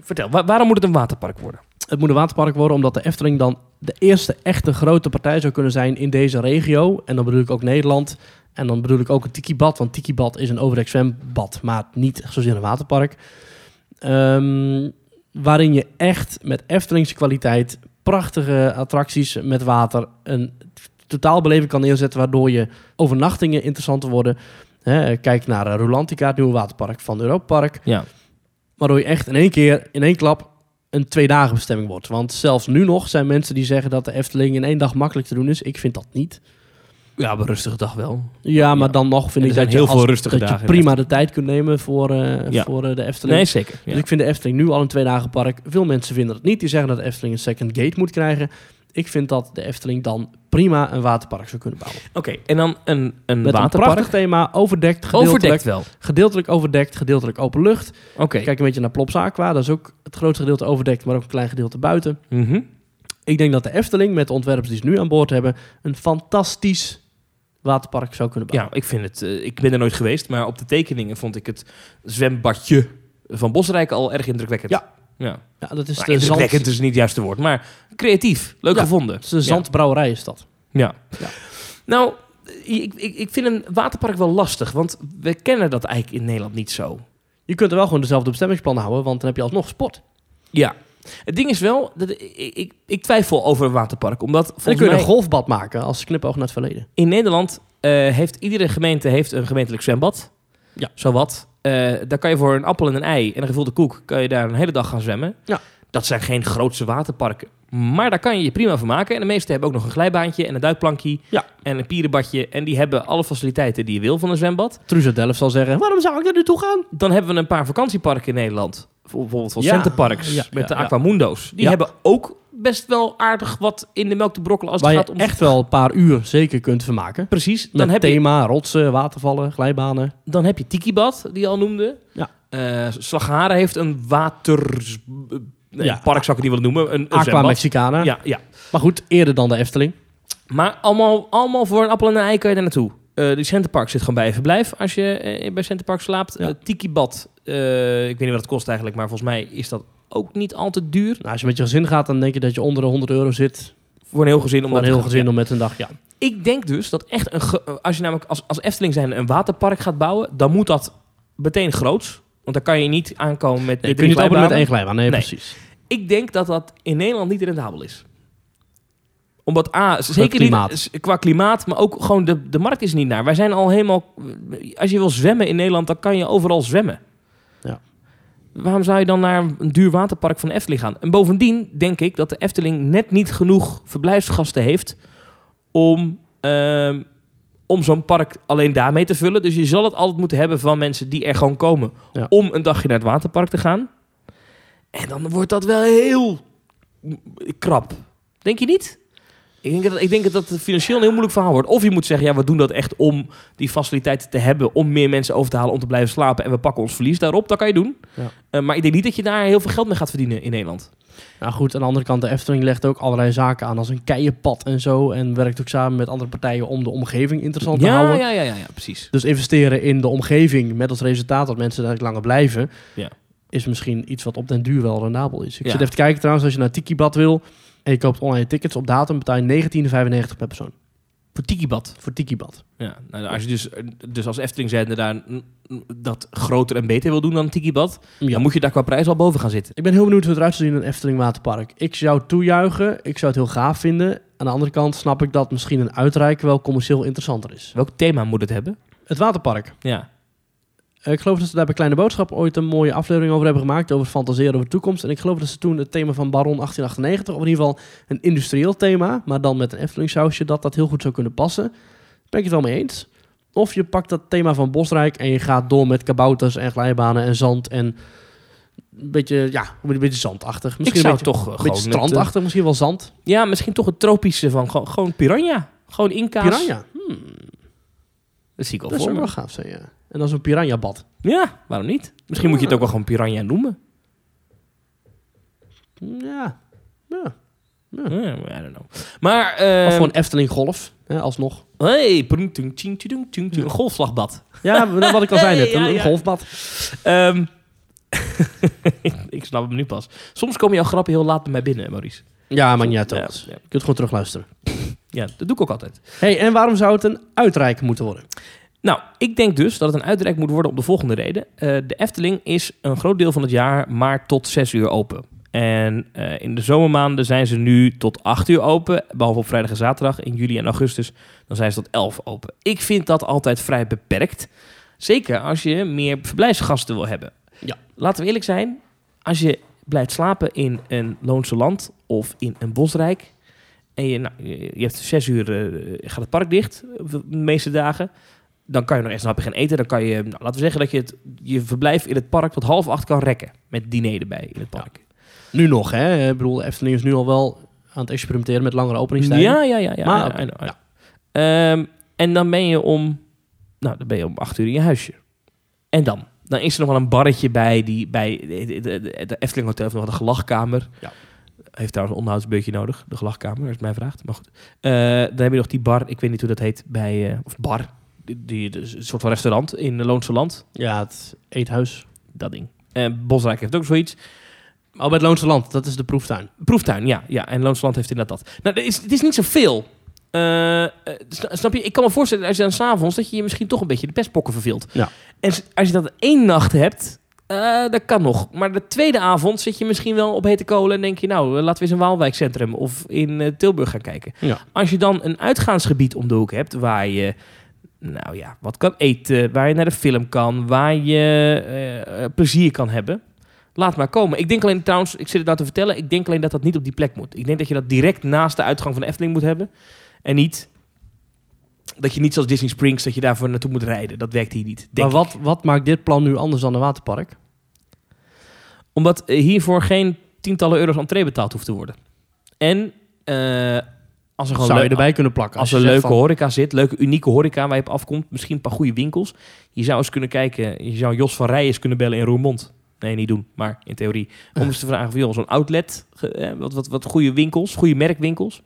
Vertel, wa- waarom moet het een waterpark worden? Het moet een waterpark worden omdat de Efteling dan de eerste echte grote partij zou kunnen zijn in deze regio. En dan bedoel ik ook Nederland. En dan bedoel ik ook een tikibad, want tikibad is een overdekt zwembad, maar niet zozeer een waterpark. Ehm, waarin je echt met Eftelingse kwaliteit prachtige attracties met water een totaalbeleving kan neerzetten, waardoor je overnachtingen interessanter worden. Hè, kijk naar eh, Rolantica, het nieuwe waterpark van Europa Park. Ja. Waardoor je echt in één keer, in één klap, een twee dagen bestemming wordt. Want zelfs nu nog zijn mensen die zeggen dat de Efteling in één dag makkelijk te doen is. Ik vind dat niet. Ja, een rustige dag wel. Ja, maar Ja. dan nog vind ik dat je, heel veel als- rustige dat je dagen in prima de tijd kunt nemen voor, eh, Ja. voor eh, de Efteling. Nee, zeker. Ja. Dus ik vind de Efteling nu al een twee dagen park. Veel mensen vinden het niet. Die zeggen dat de Efteling een second gate moet krijgen. Ik vind dat de Efteling dan prima een waterpark zou kunnen bouwen. Oké, en dan een, een Met een waterpark. prachtig thema, overdekt, gedeeltelijk, Overdekt wel. gedeeltelijk overdekt, gedeeltelijk open lucht. Oké. Kijk een beetje naar Plops Aqua. Dat is ook het grootste gedeelte overdekt, maar ook een klein gedeelte buiten. Mhm. Ik denk dat de Efteling, met de ontwerpers die ze nu aan boord hebben, een fantastisch waterpark zou kunnen bouwen. Ja, ik vind het. eh, ik ben er nooit geweest, maar op de tekeningen vond ik het zwembadje van Bosrijk al erg indrukwekkend. Ja. Ja. Ja, dat is Nou, de zand, is niet het juiste woord, maar creatief. Leuk Ja. gevonden. het is de zandbrouwerij is dat. Ja. Ja. Nou, ik, ik, ik vind een waterpark wel lastig, want we kennen dat eigenlijk in Nederland niet zo. Je kunt er wel gewoon dezelfde bestemmingsplan houden, want dan heb je alsnog sport. Ja. Het ding is wel, dat ik, ik, ik twijfel over een waterpark, omdat dan kun je mij een golfbad maken als knipoog naar het verleden. in Nederland eh, heeft iedere gemeente heeft een gemeentelijk zwembad. Ja. Zowat. Eh daar kan je voor een appel en een ei en een gevulde koek, kan je daar een hele dag gaan zwemmen. Ja. Dat zijn geen grootse waterparken. Maar daar kan je je prima van maken. En de meeste hebben ook nog een glijbaantje en een duikplankje Ja. en een pierenbadje. En die hebben alle faciliteiten die je wil van een zwembad. Truus Delft zal zeggen, waarom zou ik er nu toe gaan? Dan hebben we een paar vakantieparken in Nederland. Bijvoorbeeld van Ja, Centerparks ja, met de. Aquamundo's. Die hebben ook best wel aardig wat in de melk te brokkelen als Waar het je gaat om... echt wel een paar uur zeker kunt vermaken. Precies. Dan Met heb, je, thema, rotsen, watervallen, glijbanen. dan heb je Tikibad, die je al noemde. Ja. Eh, Slagharen heeft een water... Nee, Ja. park zou ik het niet willen noemen. Een, een Aqua. Mexicana. Ja, ja. Maar goed, eerder dan de Efteling. Maar allemaal, allemaal voor een appel en een ei kan je daar naartoe. Eh die Centerpark zit gewoon bij je verblijf als je eh, bij Centerpark slaapt. Ja. Tikibad, eh, ik weet niet wat het kost eigenlijk, maar volgens mij is dat ook niet al te duur. Nou, als je met je gezin gaat, dan denk je dat je onder de 100 euro zit. Voor een heel gezin. Om Voor een heel gezin om met een dag, ja. Ik denk dus dat echt een ge- als je namelijk als, als Efteling zijn een waterpark gaat bouwen, dan moet dat meteen groots. Want dan kan je niet aankomen met Nee, kun je niet openen met één glijbaan. Nee, Nee. precies. Ik denk dat dat in Nederland niet rendabel is. Omdat A, zeker klimaat. niet s- qua klimaat, maar ook gewoon de, de markt is niet naar. Wij zijn al helemaal... Als je wil zwemmen in Nederland, dan kan je overal zwemmen. Ja. Waarom zou je dan naar een duur waterpark van de Efteling gaan? En bovendien denk ik dat de Efteling net niet genoeg verblijfsgasten heeft om, ehm, om zo'n park alleen daarmee te vullen. Dus je zal het altijd moeten hebben van mensen die er gewoon komen Ja. om een dagje naar het waterpark te gaan. En dan wordt dat wel heel krap. Denk je niet? Ik denk, dat, ik denk dat het financieel een heel moeilijk verhaal wordt. Of je moet zeggen, ja, we doen dat echt om die faciliteiten te hebben... om meer mensen over te halen om te blijven slapen... en we pakken ons verlies daarop. Dat kan je doen. Ja. Eh, maar ik denk niet dat je daar heel veel geld mee gaat verdienen in Nederland. Nou goed, aan de andere kant, de Efteling legt ook allerlei zaken aan als een keienpad en zo. En werkt ook samen met andere partijen om de omgeving interessant te Ja, houden. ja, ja, ja, ja, precies. Dus investeren in de omgeving met als resultaat dat mensen daar langer blijven, Ja. is misschien iets wat op den duur wel rendabel is. Ik zit even te kijken trouwens, als je naar Tikibad wil en je koopt online tickets op datum, betaal je 19,95 per persoon Voor Tikibad. voor Tikibad. Ja, nou, als je dus, dus als Efteling zijnde daar dat groter en beter wil doen dan Tikibad... Ja. dan moet je daar qua prijs al boven gaan zitten. Ik ben heel benieuwd hoe het eruit zal zien in een Efteling Waterpark. Ik zou toejuichen, ik zou het heel gaaf vinden. Aan de andere kant snap ik dat misschien een uitreiken wel commercieel interessanter is. Welk thema moet het hebben? Het waterpark. Ja. Eh, Ik geloof dat ze daar bij Kleine Boodschap ooit een mooie aflevering over hebben gemaakt. Over fantaseren over de toekomst. En ik geloof dat ze toen het thema van Baron 1898, of in ieder geval een industrieel thema, maar dan met een Efteling dat dat heel goed zou kunnen passen. Ben ik het wel mee eens. Of je pakt dat thema van Bosrijk en je gaat door met kabouters en glijbanen en zand en een beetje, ja, een beetje zandachtig. Misschien ik zou een beetje, toch eh, een gewoon... beetje eh, strandachtig, misschien wel zand. ja, misschien toch het tropische van gewoon, gewoon piranha. Gewoon inka's. Piranha. Hmm, Dat zie ik al dat voor zou wel gaaf zijn, ja. En dan zo'n piranha-bad. Ja, waarom niet? Misschien moet je het ook wel gewoon piranha noemen. Ja. ja. Ja, I don't know. Maar, Of eh gewoon Efteling Golf, hè, alsnog. hey, tung, een golfslagbad. Ja, maar wat ik al zei net, Ja, een, ja. golfbad. Ehm, *laughs* ik snap hem nu pas. Soms komen jouw grappen heel laat bij mij binnen, Maurice. Ja, maar niet uit Ja, Thomas. ja. Je kunt gewoon terugluisteren. Ja, dat doe ik ook altijd. hey, en waarom zou het een uitreiken moeten worden? Nou, ik denk dus dat het een uitreik moet worden om de volgende reden. Eh, de Efteling is een groot deel van het jaar maar tot 6 uur open. En eh, in de zomermaanden zijn ze nu tot 8 uur open. Behalve op vrijdag en zaterdag. In juli en augustus dan zijn ze tot 11 open. Ik vind dat altijd vrij beperkt. Zeker als je meer verblijfsgasten wil hebben. Ja. Laten we eerlijk zijn. Als je blijft slapen in een Loonse Land of in een Bosrijk... en je, nou, je je hebt 6 uur eh, gaat het park dicht de meeste dagen... dan kan je nog echt een hapje gaan eten. Dan kan je, nou, laten we zeggen dat je het, je verblijf in het park tot half acht kan rekken. Met diner erbij in het park. Nu nog, hè? Ik bedoel, Efteling is nu al wel aan het experimenteren met langere openingstijden. Ja, ja, ja. ja, Maar ja. Ehm, en dan ben je om... Nou, dan ben je om acht uur in je huisje. En dan? Dan is er nog wel een barretje bij die... Bij de, de, de, de Efteling Hotel heeft nog wel de gelachkamer. Ja. Heeft trouwens een onderhoudsbeurtje nodig. De gelachkamer, als het mij vraagt. Maar goed. Eh, dan heb je nog die bar. Ik weet niet hoe dat heet. Bij... eh, of bar. Die, dus een soort van restaurant in Loonse Land. Ja, het eethuis. Dat ding. En Bosrijk heeft ook zoiets. Maar bij het Loonse Land, dat is de proeftuin. Proeftuin, ja. ja. En Loonsland heeft inderdaad dat. Nou, het is, het is niet zoveel. Sna- snap je? Ik kan me voorstellen, als je dan s'avonds, dat je je misschien toch een beetje de pestpokken verveelt. Ja. En als je dat één nacht hebt, eh, dat kan nog. Maar de tweede avond zit je misschien wel op hete kolen en denk je, nou, laten we eens een Waalwijkcentrum of in Tilburg gaan kijken. Ja. Als je dan een uitgaansgebied om de hoek hebt, waar je, nou ja, wat kan eten, waar je naar de film kan, waar je eh, eh, plezier kan hebben. Laat maar komen. Ik denk alleen trouwens, ik zit het nou te vertellen, ik denk alleen dat dat niet op die plek moet. Ik denk dat je dat direct naast de uitgang van de Efteling moet hebben. En niet dat je niet zoals Disney Springs, dat je daarvoor naartoe moet rijden. Dat werkt hier niet. Maar wat, wat maakt dit plan nu anders dan een waterpark? Omdat hiervoor geen tientallen euro's entree betaald hoeft te worden. En eh, als er gewoon Zou je erbij kunnen plakken? Als je er leuke van- horeca zit, leuke unieke horeca waar je op afkomt, misschien een paar goede winkels. Je zou eens kunnen kijken, je zou Jos van Rijens kunnen bellen in Roermond. Nee, niet doen, maar in theorie. Om eens te vragen van, zo'n outlet, eh, wat, wat, wat goede winkels, goede merkwinkels.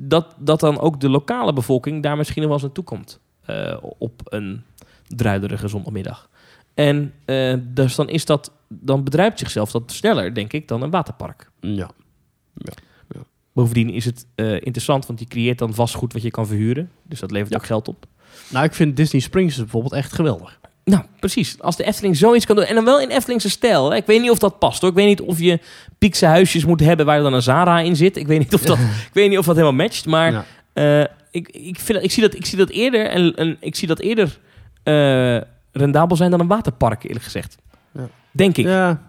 Dat, dat dan ook de lokale bevolking daar misschien nog wel eens naartoe komt. eh, op een druiderige zondagmiddag. En eh, dus dan is dat, dan bedrijft zichzelf dat sneller, denk ik, dan een waterpark. Ja. Bovendien is het eh, interessant, want je creëert dan vastgoed wat je kan verhuren. Dus dat levert Ja. ook geld op. Nou, ik vind Disney Springs bijvoorbeeld echt geweldig. Nou, precies. Als de Efteling zoiets kan doen. En dan wel in Eftelingse stijl. Hè. Ik weet niet of dat past hoor. Ik weet niet of je piekse huisjes moet hebben waar dan een Zara in zit. Ik weet niet of dat, ik weet niet of dat helemaal matcht. Maar Ja. eh, ik, ik, vind, ik, zie dat, ik zie dat eerder. En, en ik zie dat eerder eh, rendabel zijn dan een waterpark, eerlijk gezegd. Ja. Denk ik. Ja.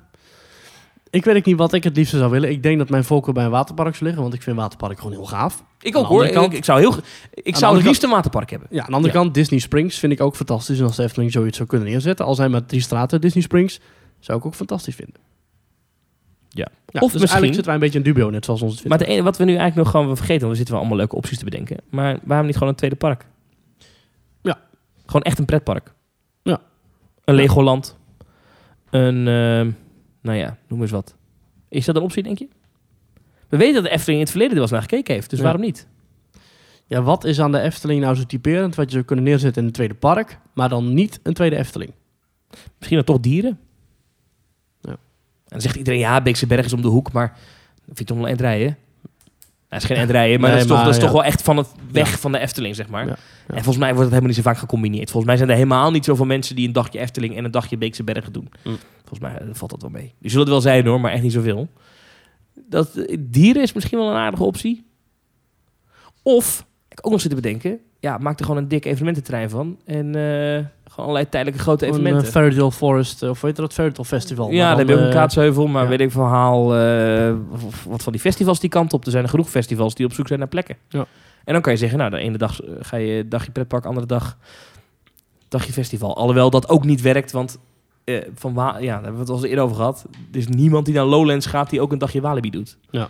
Ik weet ook niet wat ik het liefste zou willen. Ik denk dat mijn voorkeur bij een waterpark zou liggen, want ik vind waterpark gewoon heel gaaf. Ik ook hoor. Ik, ik zou, heel, ik zou het liefst een waterpark hebben. Ja, aan de andere Ja. kant, Disney Springs vind ik ook fantastisch. En als de Efteling zoiets zou kunnen neerzetten, al zijn maar drie straten Disney Springs, zou ik ook fantastisch vinden. Ja. Ja, Of dus eigenlijk misschien- zitten wij een beetje in dubio, net zoals ons het Maar het ene, wat we nu eigenlijk nog gewoon vergeten, want we zitten wel allemaal leuke opties te bedenken. Maar waarom niet gewoon een tweede park? Ja. Gewoon echt een pretpark. Ja. Een. Legoland. Een, ehm, nou ja, noem eens wat. Is dat een optie, denk je? We weten dat de Efteling in het verleden er wel eens naar gekeken heeft, dus Ja. waarom niet? Ja, wat is aan de Efteling nou zo typerend wat je zou kunnen neerzetten in een tweede park, maar dan niet een tweede Efteling? Misschien dan toch dieren? Ja. En dan zegt iedereen, ja, Beekse Berg is om de hoek, maar dat vind ik toch wel een Dat is geen eindrijden, maar Nee, dat is, toch, maar dat is toch wel echt van het weg van de Efteling, zeg maar. En volgens mij wordt het helemaal niet zo vaak gecombineerd. Volgens mij zijn er helemaal niet zoveel mensen die een dagje Efteling en een dagje Beekse Bergen doen. Mm. Volgens mij eh, valt dat wel mee. Die zullen het wel zijn hoor, maar echt niet zoveel. Dat, eh, dieren is misschien wel een aardige optie. Of, ik ook nog zitten bedenken, ja, maak er gewoon een dik evenemententrein van. En eh, gewoon allerlei tijdelijke grote Een evenementen. uh, Fairytale Forest, eh, of weet je dat, Fairytale Festival. Ja, dan heb je ook een eh, kaatsheuvel, maar ja. weet ik verhaal, eh, of- wat van die festivals die kant op. Er zijn er genoeg festivals die op zoek zijn naar plekken. Ja. En dan kan je zeggen, nou, de ene dag eh, ga je dagje pretpark, andere dag dagje festival. Alhoewel dat ook niet werkt, want eh, van ja, daar hebben we het al eens eerder over gehad. Er is niemand die naar Lowlands gaat die ook een dagje Walibi doet. Ja.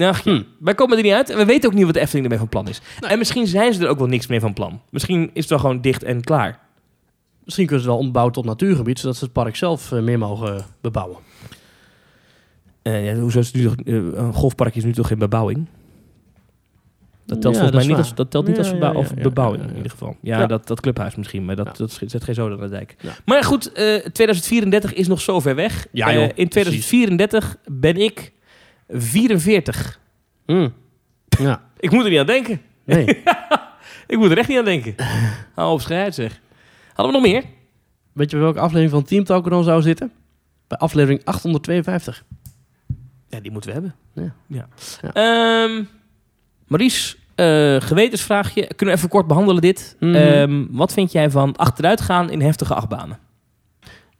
Nou, Hm. wij komen er niet uit en we weten ook niet wat de Efteling ermee van plan is. En misschien zijn ze er ook wel niks meer van plan. Misschien is het wel gewoon dicht en klaar. Misschien kunnen ze het wel ombouwen tot natuurgebied, zodat ze het park zelf eh, meer mogen bebouwen. Eh, ja, hoezo is het nu toch, eh, een golfpark is nu toch geen bebouwing? Dat telt Ja, volgens dat mij niet als, dat telt niet Ja, als verbouw- ja, ja, of bebouwing ja, ja. in ieder geval. Ja, Ja. Dat, dat clubhuis misschien, maar dat, Ja. dat zet geen zoden aan de dijk. Ja. Maar goed, eh, 2034 is nog zo ver weg. Eh, in 2034 ben ik 44. Hm. Ja, Ik moet er niet aan denken. nee. *laughs* Ik moet er echt niet aan denken. Hou op, schrijf zeg. Hadden we nog meer? Weet je bij welke aflevering van Team Talk er dan zou zitten? Bij aflevering 852. Ja, die moeten we hebben. Ja. ja. Ja. Ehm, Maurice, eh, gewetensvraagje. Kunnen we even kort behandelen dit? Mhm. Ehm, wat vind jij van achteruitgaan in heftige achtbanen?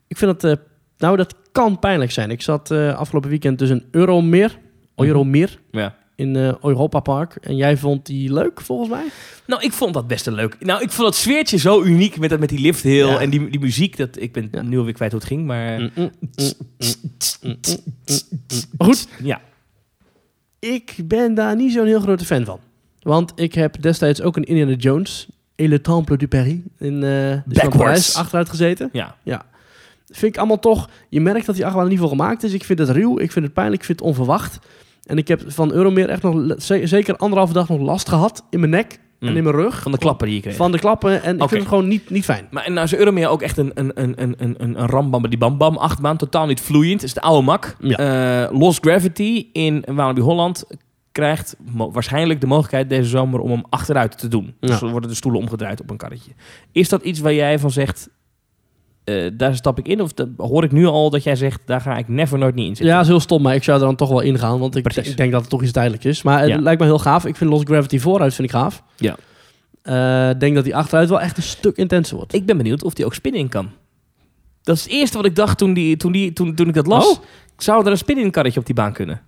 Ik vind dat, nou dat kan pijnlijk zijn. Ik zat eh, afgelopen weekend dus een Euromeer, Euromeer Ja. in eh, Europa Park. En jij vond die leuk volgens mij? Nou, ik vond dat best een leuk. Nou, ik vond het sfeertje zo uniek met, dat, met die lift heel Ja. en die, die muziek. Dat, ik ben Ja. nu alweer kwijt hoe het ging, maar... Mm, mm, mm, goed, Ja. ik ben daar niet zo'n heel grote fan van. Want ik heb destijds ook een Indiana Jones, Et le Temple du Paris, in. Parijs achteruit gezeten. Ja. Vind ik allemaal toch, je merkt dat die achtbaan er niet voor gemaakt is. Ik vind het ruw, ik vind het pijnlijk, ik vind het onverwacht. En ik heb van Euromeer echt nog zeker anderhalve dag nog last gehad in mijn nek en Mm. in mijn rug. Van de klappen die je kreeg. Van de klappen en ik vind het gewoon niet, niet fijn. Maar en nou is Euromeer ook echt een, een, een, een, een, een rambam die bam bam achtbaan. Totaal niet vloeiend. Het is de oude mak. Ja. Eh, Lost Gravity in Walibi Holland. krijgt waarschijnlijk de mogelijkheid deze zomer om hem achteruit te doen. Ja. Dus worden de stoelen omgedraaid op een karretje. Is dat iets waar jij van zegt, eh, daar stap ik in? Of de- hoor ik nu al dat jij zegt, daar ga ik never nooit niet in zitten? Ja, dat is heel stom, maar ik zou er dan toch wel ingaan. Want ik, ik denk dat het toch iets tijdelijks is. Maar het Ja. lijkt me heel gaaf. Ik vind Lost Gravity vooruit vind ik gaaf. Ja. Eh, Ik denk dat die achteruit wel echt een stuk intenser wordt. Ik ben benieuwd of die ook spin in kan. Dat is het eerste wat ik dacht toen, die, toen, die, toen, toen ik dat las. Oh. Zou er een spin-in karretje op die baan kunnen?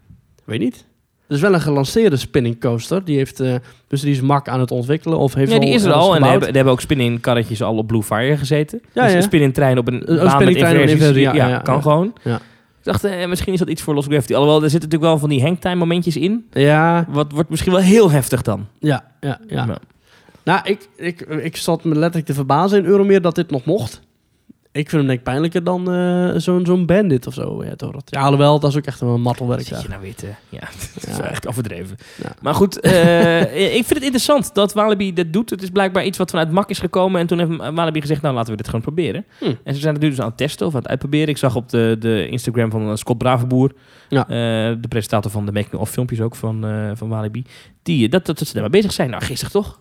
Weet niet. Is wel een gelanceerde spinning coaster. Die heeft, eh, dus die is Mak aan het ontwikkelen. Of heeft Ja, die al is er al. En er hebben, er hebben ook spin-in karretjes al op Blue Fire gezeten. Ja, dus ja. een spin-in trein op een Een baan met inversies. inversie, Ja, ja, ja, kan gewoon. Ja. Ik dacht, eh, misschien is dat iets voor Lost Gravity. Alhoewel, er zitten natuurlijk wel van die hangtime momentjes in. Ja, Wat wordt misschien wel heel heftig dan. ja, ja. ja. Ja. Nou, ik, ik, ik zat me letterlijk te verbazen in Euromeer dat dit nog mocht. Ik vind hem denk ik pijnlijker dan eh, zo'n zo'n bandit of zo. Ja, toch? ja, alhoewel, dat is ook echt een martelwerk Zit je nou weer te... Ja, *laughs* dat is Ja. echt overdreven. Ja. Maar goed, *laughs* eh, ik vind het interessant dat Walibi dit doet. Het is blijkbaar iets wat vanuit Mak is gekomen. En toen heeft Walibi gezegd, nou laten we dit gewoon proberen. Hm. En ze zijn het nu dus aan het testen of aan het uitproberen. Ik zag op de, de Instagram van eh, Scott Bravenboer, Ja. eh, de presentator van de making of filmpjes ook van, eh, van Walibi, die, dat, dat, dat ze daarmee bezig zijn. Nou, gisteren toch?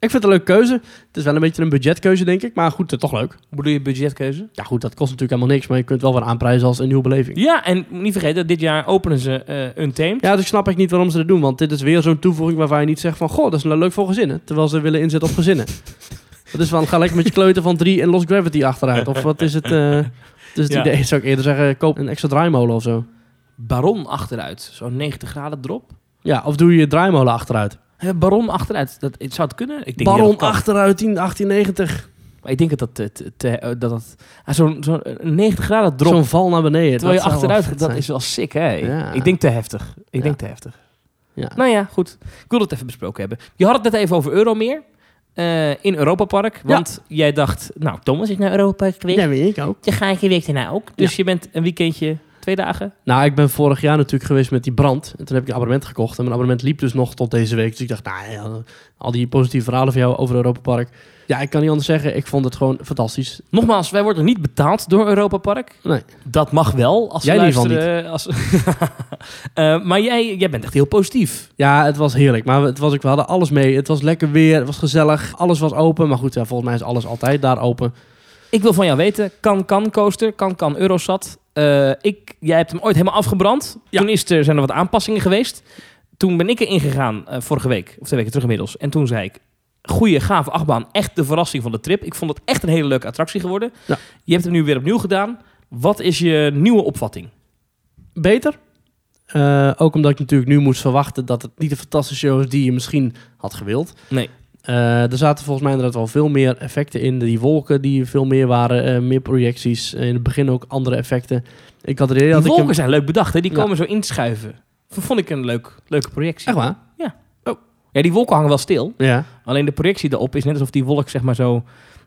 Ik vind het een leuke keuze. Het is wel een beetje een budgetkeuze, denk ik. Maar goed, eh, toch leuk. Hoe bedoel je budgetkeuze? Ja, goed, dat kost natuurlijk helemaal niks. Maar je kunt wel weer aanprijzen als een nieuwe beleving. Ja, en niet vergeten, dit jaar openen ze eh Untamed. Ja, dus ik snap echt niet waarom ze dat doen. Want dit is weer zo'n toevoeging waarvan je niet zegt van... Goh, dat is nou leuk voor gezinnen. Terwijl ze willen inzetten op gezinnen. *laughs* dat is van, ga lekker met je kleuter van 3 en Lost Gravity achteruit. Of wat is het... *laughs* dus het Ja. idee zou ik eerder zeggen, koop een extra draaimolen of zo. Baron achteruit, zo'n 90 graden drop. Ja, of doe je je draaimolen achteruit. Eh, Baron achteruit, dat, het zou het kunnen? Ik denk Baron dat achteruit 10, 1890. Maar ik denk dat dat... te- te- te- eh, dat, dat ah, zo'n zo'n 90 graden drop, Zo'n val naar beneden. terwijl je achteruit dat is wel sick, hè? Ja. Ik denk te heftig. Ik Ja. denk te heftig. Ja. Nou ja, goed. Ik wil het even besproken hebben. Je had het net even over Euromeer. eh in Europa Park. Want jij dacht, nou, Thomas is naar Europa Park geweest. Ja, weet ik ook. Je ga ik je week daarna ook. Dus je bent een weekendje, twee dagen. Nou, ik ben vorig jaar natuurlijk geweest met die brand. En toen heb ik een abonnement gekocht. En mijn abonnement liep dus nog tot deze week. Dus ik dacht, nou ja, al die positieve verhalen van jou over Europa Park. Ja, ik kan niet anders zeggen. Ik vond het gewoon fantastisch. Nogmaals, wij worden niet betaald door Europa Park. Nee. Dat mag wel. Als Jij we luisteren, Als, *laughs* Eh, maar jij, jij bent echt heel positief. Ja, het was heerlijk. Maar het was ook, we hadden alles mee. Het was lekker weer. Het was gezellig. Alles was open. Maar goed, ja, volgens mij is alles altijd daar open. Ik wil van jou weten, kan kan coaster, kan kan Eurosat. Eh, ik, jij hebt hem ooit helemaal afgebrand. Ja. Toen is er, zijn er wat aanpassingen geweest. Toen ben ik erin gegaan, eh, vorige week, of twee weken terug inmiddels. En toen zei ik, goede, gave achtbaan, echt de verrassing van de trip. Ik vond het echt een hele leuke attractie geworden. Ja. Je hebt het nu weer opnieuw gedaan. Wat is je nieuwe opvatting? Beter. Eh, ook omdat ik natuurlijk nu moest verwachten dat het niet de fantastische show is die je misschien had gewild. Nee. Eh, er zaten volgens mij inderdaad wel veel meer effecten in. Die wolken die veel meer waren, eh, meer projecties. In het begin ook andere effecten. Ik had het idee Die dat ik wolken hem... zijn leuk bedacht, hè? die Ja. komen zo inschuiven. Dat vond ik een leuk, leuke projectie. Echt waar? Ja, die wolken hangen wel stil. Ja. Alleen de projectie erop is net alsof die wolk zeg maar zo...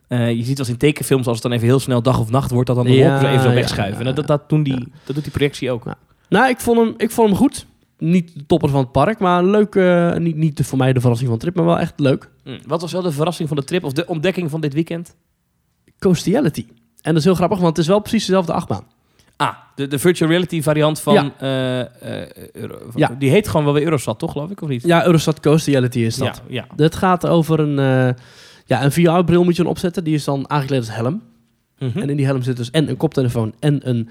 eh, je ziet als in tekenfilms, als het dan even heel snel dag of nacht wordt... dat dan de Ja, wolken zo even zo ja, wegschuiven. ja, En dat, dat, doen die, dat doet die projectie ook. Ja. Nou, ik vond, hem, ik vond hem goed. Niet de topper van het park, maar leuk. eh, niet, niet voor mij de verrassing van de trip, maar wel echt leuk. Hm. Wat was wel de verrassing van de trip of de ontdekking van dit weekend? Coastiality. En dat is heel grappig, want het is wel precies dezelfde achtbaan. Ah, de, de virtual reality variant van... Ja. eh, eh, Euro- van- Ja. Die heet gewoon wel weer Eurosat, toch geloof ik? Of niet? Ja, Eurostat Coastiality is dat. Ja, ja. Het gaat over een, ja, een VR-bril moet je opzetten. Die is dan aangekleed als helm. Mhm. En in die helm zit dus en een koptelefoon en een,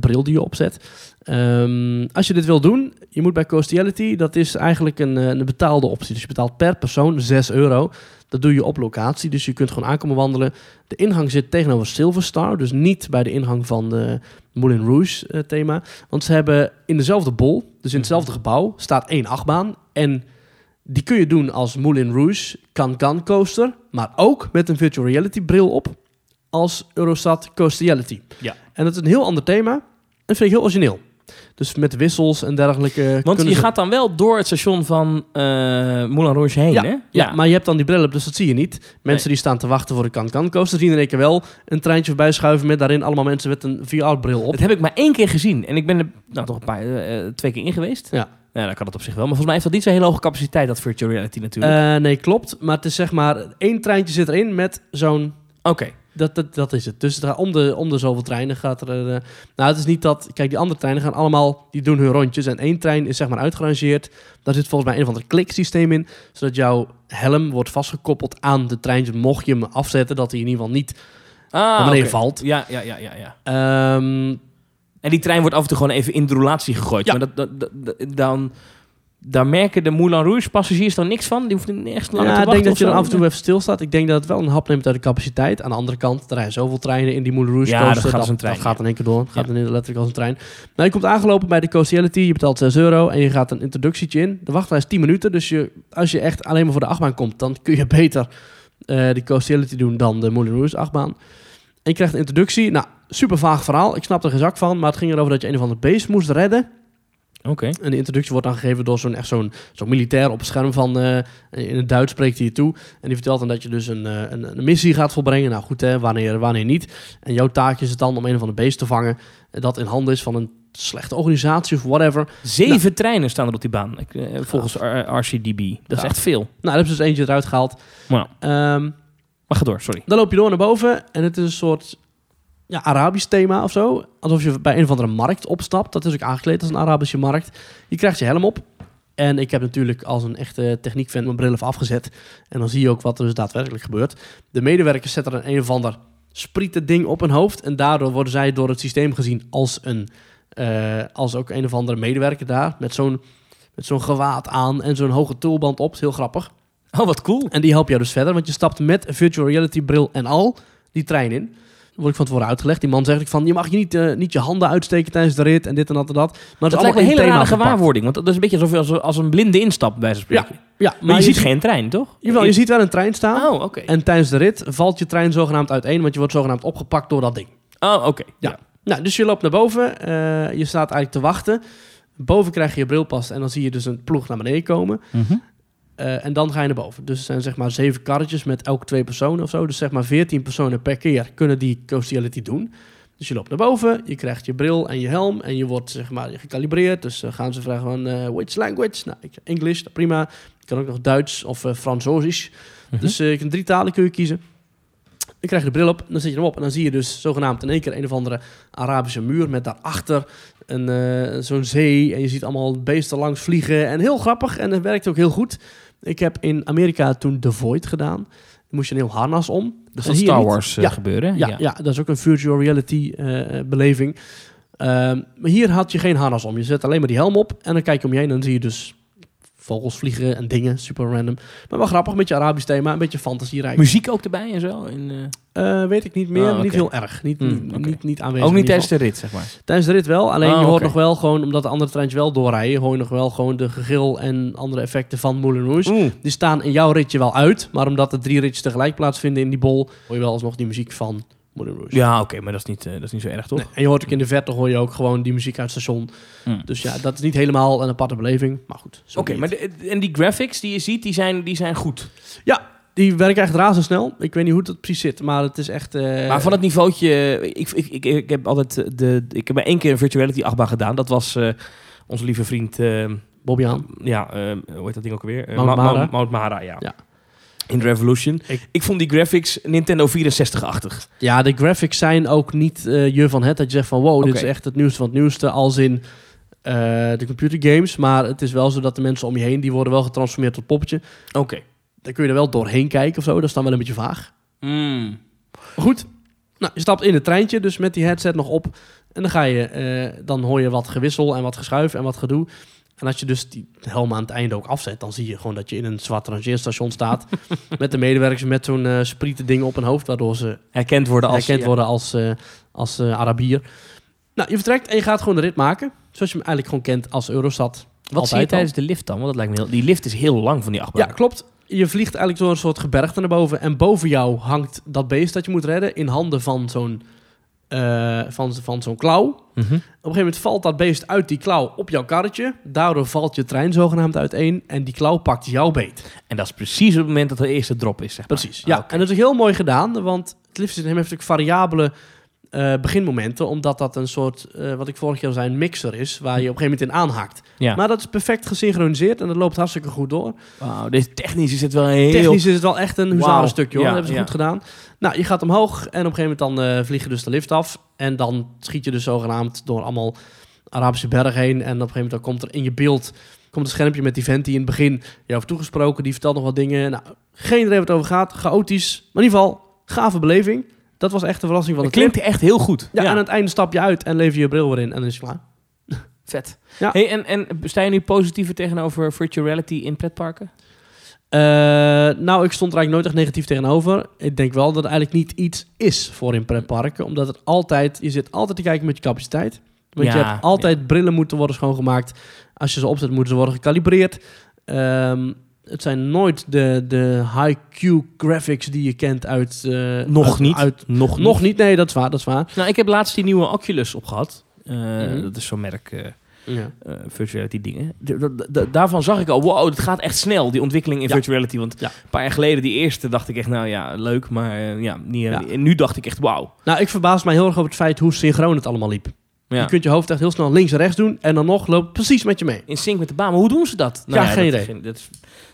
bril die je opzet. Ehm, als je dit wil doen, je moet bij Coastiality, dat is eigenlijk een, eh, een betaalde optie. Dus je betaalt per persoon 6 euro. Dat doe je op locatie, dus je kunt gewoon aankomen wandelen. De ingang zit tegenover Silverstar, dus niet bij de ingang van de Moulin Rouge eh, thema. Want ze hebben in dezelfde bol, dus in hetzelfde gebouw, staat één achtbaan. En die kun je doen als Moulin Rouge Can-Can coaster, maar ook met een virtual reality bril op als Eurostat Coastiality. Ja. En dat is een heel ander thema. En dat vind ik heel origineel. Dus met wissels en dergelijke. Want je ze- gaat dan wel door het station van eh Moulin Rouge heen, ja, hè? ja. maar je hebt dan die bril op, dus dat zie je niet. Mensen die staan te wachten voor de Can-Can coaster zien in één keer wel een treintje voorbij schuiven met daarin allemaal mensen met een VR-bril op. Dat heb ik maar één keer gezien. En ik ben er nou, toch een paar, eh, eh, twee keer in geweest. Ja. Ja, dan kan het op zich wel. Maar volgens mij heeft dat niet zo'n hele hoge capaciteit, dat virtual reality natuurlijk. Nee, klopt. Maar het is zeg maar, één treintje zit erin met zo'n... Oké. Dat, dat, dat is het. Dus om, de, om de zoveel treinen gaat er... eh, nou, het is niet dat... Kijk, die andere treinen gaan allemaal... Die doen hun rondjes. En één trein is zeg maar uitgerangeerd. Daar zit volgens mij een of ander kliksysteem in. Zodat jouw helm wordt vastgekoppeld aan de trein. Mocht je hem afzetten, dat hij in ieder geval niet Ah, naar beneden valt. Ja, ja, ja, ja, ja. Ehm, En die trein wordt af en toe gewoon even in de roulatie gegooid. Ja. Maar dat, dat, dat- dat- dan, daar merken de Moulin Rouge passagiers dan niks van. Die hoeven nergens langer ja, te ik wachten. denk dat je dan af en toe even stilstaat. Ik denk dat het wel een hap neemt uit de capaciteit. Aan de andere kant, er rijden zoveel treinen in die Moulin Rouge Ja, coaster. dat gaat als een trein, Dat gaat in één keer door. Gaat Ja. dan letterlijk als een trein. Nou, je komt aangelopen bij de Coastiality. Je betaalt 6 euro en je gaat een introductietje in. De wachttijd is 10 minuten. Dus je, als je echt alleen maar voor de achtbaan komt, dan kun je *laughs* beter eh de Coastiality doen dan de Moulin Rouge achtbaan. En je krijgt een introductie. Nou, super vaag verhaal. Ik snap er geen zak van. Maar het ging erover dat je een of ander beest moest redden. Oké. En de introductie wordt dan gegeven door zo'n echt zo'n zo'n militair op het scherm van eh, in het Duits spreekt hij je toe. En die vertelt dan dat je dus een, eh, een, een missie gaat volbrengen. Nou goed, hè, wanneer, wanneer niet. En jouw taak is het dan om een of ander beest te vangen eh, dat in handen is van een slechte organisatie of whatever. Zeven treinen staan er op die baan, ik, eh, volgens RCDB. Dat is echt veel. Nou, daar hebben ze dus eentje eruit gehaald. Nou, Ehm, maar ga door, sorry. dan loop je door naar boven en het is een soort ja, Arabisch thema of zo. Alsof je bij een of andere markt opstapt. Dat is ook aangekleed als een Arabische markt. Je krijgt je helm op. En ik heb natuurlijk als een echte techniekfan mijn bril even afgezet. En dan zie je ook wat er dus daadwerkelijk gebeurt. De medewerkers zetten er een of ander sprieten ding op hun hoofd. En daardoor worden zij door het systeem gezien als, een, eh, als ook een of andere medewerker daar. Met zo'n, met zo'n gewaad aan en zo'n hoge tulband op. Is heel grappig. Oh, wat cool. En die helpt jou dus verder, want je stapt met een virtual reality bril en al die trein in. Word ik van tevoren uitgelegd. Die man zegt ook van, je mag je niet, eh, niet je handen uitsteken tijdens de rit en dit en dat en dat. Maar het is Dat lijkt me een hele rare gewaarwording. Want dat is een beetje alsof je als, als een blinde instapt, bij zo'n spreken. Ja, Maar, je, ziet geen trein, toch? Jawel, je ziet wel een trein staan. Oh, oké. En tijdens de rit valt je trein zogenaamd uiteen, want je wordt zogenaamd opgepakt door dat ding. Oh, oké. Ja. Nou, dus je loopt naar boven. eh, je staat eigenlijk te wachten. Boven krijg je je bril pas en dan zie je dus een ploeg naar beneden komen. Mhm. Eh, en dan ga je naar boven. Dus er zijn zeg maar zeven karretjes met elk twee personen of zo. Dus zeg maar veertien personen per keer kunnen die coastiality doen. Dus je loopt naar boven, je krijgt je bril en je helm en je wordt zeg maar gecalibreerd. Dus eh, gaan ze vragen van eh, which language? Nou, ik English, nou, prima. Je kan ook nog Duits of eh Fransosisch. Mhm. Dus je kunt drie talen kun je kiezen. Dan krijg je de bril op, dan zet je hem op en dan zie je dus zogenaamd in één keer een of andere Arabische muur met daarachter een, zo'n zee. En je ziet allemaal beesten langs vliegen en heel grappig en het werkt ook heel goed. Ik heb in Amerika toen The Void gedaan. Dan moest je een heel harnas om. Dat hier Star. Wars eh, Ja. gebeuren. Ja, ja. dat is ook een virtual reality eh, beleving. Ehm, maar hier had je geen harnas om. Je zet alleen maar die helm op en dan kijk je om je heen en dan zie je dus vogels vliegen en dingen. Super random. Maar wel grappig, een beetje Arabisch thema, een beetje fantasierijk. Muziek ook erbij en zo? In, eh, Eh, weet ik niet meer, Ah, niet heel erg. Niet, Hmm, niet, niet, niet aanwezig. ook niet tijdens de rit, zeg maar. Tijdens de rit wel, alleen Ah, je hoort nog wel gewoon, omdat de andere treintjes wel doorrijden, hoor je nog wel gewoon de gegil en andere effecten van Moulin Rouge. Die staan in jouw ritje wel uit, maar omdat er drie ritjes tegelijk plaatsvinden in die bol, hoor je wel alsnog die muziek van Moulin Rouge. Ja, oké, maar dat is, niet, eh, dat is niet zo erg, toch? Nee, en je hoort ook in de verte hoor je ook gewoon die muziek uit het station. Hmm. Dus ja, dat is niet helemaal een aparte beleving, maar goed. zo Oké, maar de- en die graphics die je ziet, die zijn, die zijn goed. Ja, die werken echt razendsnel. Ik weet niet hoe het precies zit, maar het is echt... eh, maar van het niveautje... Ik, ik, ik, ik heb altijd eh, de... Ik heb maar één keer een virtuality achtbaan gedaan. Dat was eh, onze lieve vriend... eh, Bobby aan. ja, hoe heet dat ding ook alweer? Eh, Mount Ma- Mara. Mount- Mount Mara, ja. Ja. In Revolution. Ik- Ik, vond die graphics Nintendo 64-achtig. Ja, de graphics zijn ook niet eh, je van het. Dat je zegt van wow, dit is echt het nieuwste van het nieuwste. Als in eh, de computergames. Maar het is wel zo dat de mensen om je heen, die worden wel getransformeerd tot poppetje. Oké. Daar kun je er wel doorheen kijken of zo. Dat is dan wel een beetje vaag. Mm. Maar goed, nou, je stapt in het treintje, dus met die headset nog op. En dan ga je, eh, dan hoor je wat gewissel en wat geschuif en wat gedoe. En als je dus die helm aan het einde ook afzet, dan zie je gewoon dat je in een zwart rangeerstation staat. *laughs* met de medewerkers met zo'n eh sprieten ding op hun hoofd, waardoor ze Herkend worden als... herkend ja. worden als, eh, als eh, Arabier. Nou, je vertrekt en je gaat gewoon de rit maken. Zoals je hem eigenlijk gewoon kent als Eurostat. Wat zie je tijdens de lift dan? Want dat lijkt me heel... Die lift is heel lang van die achtbaan. Ja, klopt. Je vliegt eigenlijk door een soort gebergte naar boven. En boven jou hangt dat beest dat je moet redden in handen van zo'n eh, van, van zo'n klauw. Op Mhm. een gegeven moment valt dat beest uit die klauw op jouw karretje. Daardoor valt je trein zogenaamd uiteen. En die klauw pakt jouw beet. En dat is precies op het moment dat de eerste drop is, zeg maar. Precies. Ja, Ah, en dat is ook heel mooi gedaan. Want het liftsysteem heeft natuurlijk variabele eh, beginmomenten, omdat dat een soort, eh, wat ik vorig jaar zei, een mixer is, waar je op een gegeven moment in aanhakt. Ja. Maar dat is perfect gesynchroniseerd en dat loopt hartstikke goed door. Wauw, deze technisch is het wel heel... Technisch is het wel echt een huzarenstukje hoor, Ja, dat hebben ze ja. goed gedaan. Nou, je gaat omhoog en op een gegeven moment dan eh, vlieg je dus de lift af. En dan schiet je dus zogenaamd door allemaal Arabische bergen heen. En op een gegeven moment dan komt er in je beeld komt een schermpje met die vent die in het begin jou heeft toegesproken. Die vertelt nog wat dingen. Nou, geen idee waar het over gaat. Chaotisch. Maar in ieder geval, gave beleving. Dat was echt de verrassing van Het de clip. klinkt echt heel goed. Ja, aan het einde stap je uit en lever je je bril weer in. En dan is het klaar. *laughs* vet. Ja. Hey, en, en sta je nu positiever tegenover virtual reality in pretparken? Eh, nou, ik stond er eigenlijk nooit echt negatief tegenover. Ik denk wel dat het eigenlijk niet iets is voor in pretparken. Omdat het altijd, je zit altijd te kijken met je capaciteit. Want je Ja, hebt altijd brillen moeten worden schoongemaakt. Als je ze opzet, moeten ze worden gekalibreerd. Ehm, het zijn nooit de, de high-Q graphics die je kent uit... eh, Nog uit- niet. Uit, Nog, nog niet, nee, dat is waar, dat is waar. Nou, ik heb laatst die nieuwe Oculus opgehad. Eh, Mhm. Dat is zo'n merk eh Ja. virtual reality dingen. Daarvan zag ik al, wow, het gaat echt snel, die ontwikkeling in Ja. virtual reality. Want Ja. een paar jaar geleden, die eerste, dacht ik echt, nou ja, leuk. Maar ja, niet, Ja. en nu dacht ik echt, wauw. Nou, ik verbaas mij heel erg over het feit hoe synchroon het allemaal liep. Ja. Je kunt je hoofd echt heel snel links en rechts doen. En dan nog loopt precies met je mee. In sync met de baan. Maar hoe doen ze dat? Ja, geen dat, idee. Dat is,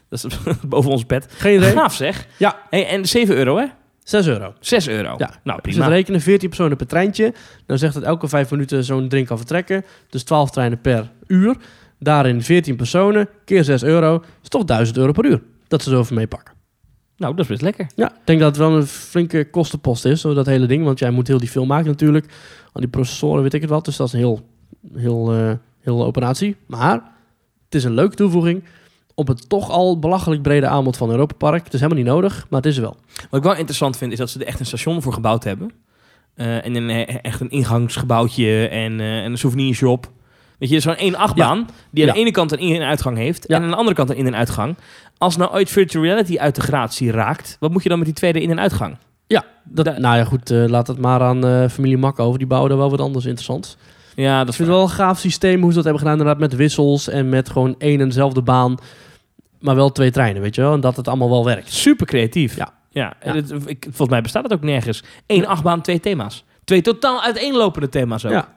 dat is *laughs* boven ons bed. Geen idee. Gaaf zeg. Ja. Hey, en 7 euro, hè? 6 euro. 6 euro. Ja. Nou, prima. het rekenen, 14 personen per treintje. Dan zegt dat elke 5 minuten zo'n drink kan vertrekken. Dus 12 treinen per uur. Daarin 14 personen, keer 6 euro. is toch 1000 euro per uur. Dat ze zo even meepakken. Nou, dat is best lekker. Ja, ik denk dat het wel een flinke kostenpost is, zo dat hele ding. Want jij moet heel die film maken natuurlijk. Al die processoren, weet ik het wat. Dus dat is een heel, heel, eh, heel operatie. Maar het is een leuke toevoeging op het toch al belachelijk brede aanbod van Europa Park. Het is helemaal niet nodig, maar het is er wel. Wat ik wel interessant vind, is dat ze er echt een station voor gebouwd hebben. Eh, en een, eh, echt een ingangsgebouwtje en, en een souvenirshop. Weet je, zo'n één achtbaan die aan Ja. de ene kant een in- en uitgang heeft Ja. en aan de andere kant een in- en uitgang. Als nou ooit virtual reality uit de gratie raakt, wat moet je dan met die tweede in- en uitgang? Ja, dat, Da- nou ja, goed, eh, laat het maar aan eh, familie Mak over. Die bouwen wel wat anders interessants. Ja, dat Ik is wel een gaaf systeem hoe ze dat hebben gedaan. Inderdaad met wissels en met gewoon één en dezelfde baan. Maar wel twee treinen, weet je wel. En dat het allemaal wel werkt. super creatief. Ja. ja. Ja. en het- ik, volgens mij bestaat het ook nergens. Eén achtbaan, twee thema's. Twee totaal uiteenlopende thema's ook. Ja.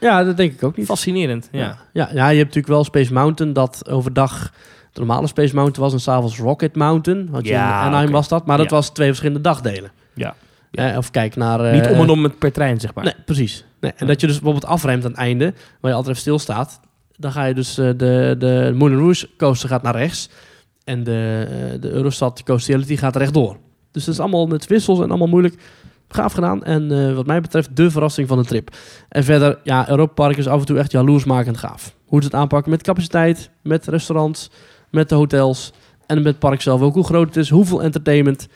Ja, dat denk ik ook niet. Fascinerend. Ja. Ja. Ja, ja, je hebt natuurlijk wel Space Mountain, dat overdag de normale Space Mountain was en s'avonds Rocket Mountain. Je Ja, in Anaheim was dat, maar dat was twee verschillende dagdelen. Ja. Eh, of kijk naar... eh, Niet om en om met per trein, zeg maar. Nee, precies. Nee. En dat je dus bijvoorbeeld afremt aan het einde, waar je altijd even stilstaat. Dan ga je dus eh, de, de Moulin Rouge coaster gaat naar rechts. En de, de Eurostad Coastiality gaat rechtdoor. Dus dat is allemaal met wissels en allemaal moeilijk. Gaaf gedaan. En wat mij betreft de verrassing van de trip. En verder, ja, Europa Park is af en toe echt jaloersmakend gaaf. Hoe ze het aanpakken met capaciteit, met restaurants, met de hotels. En met het park zelf ook. Hoe groot het is, hoeveel entertainment.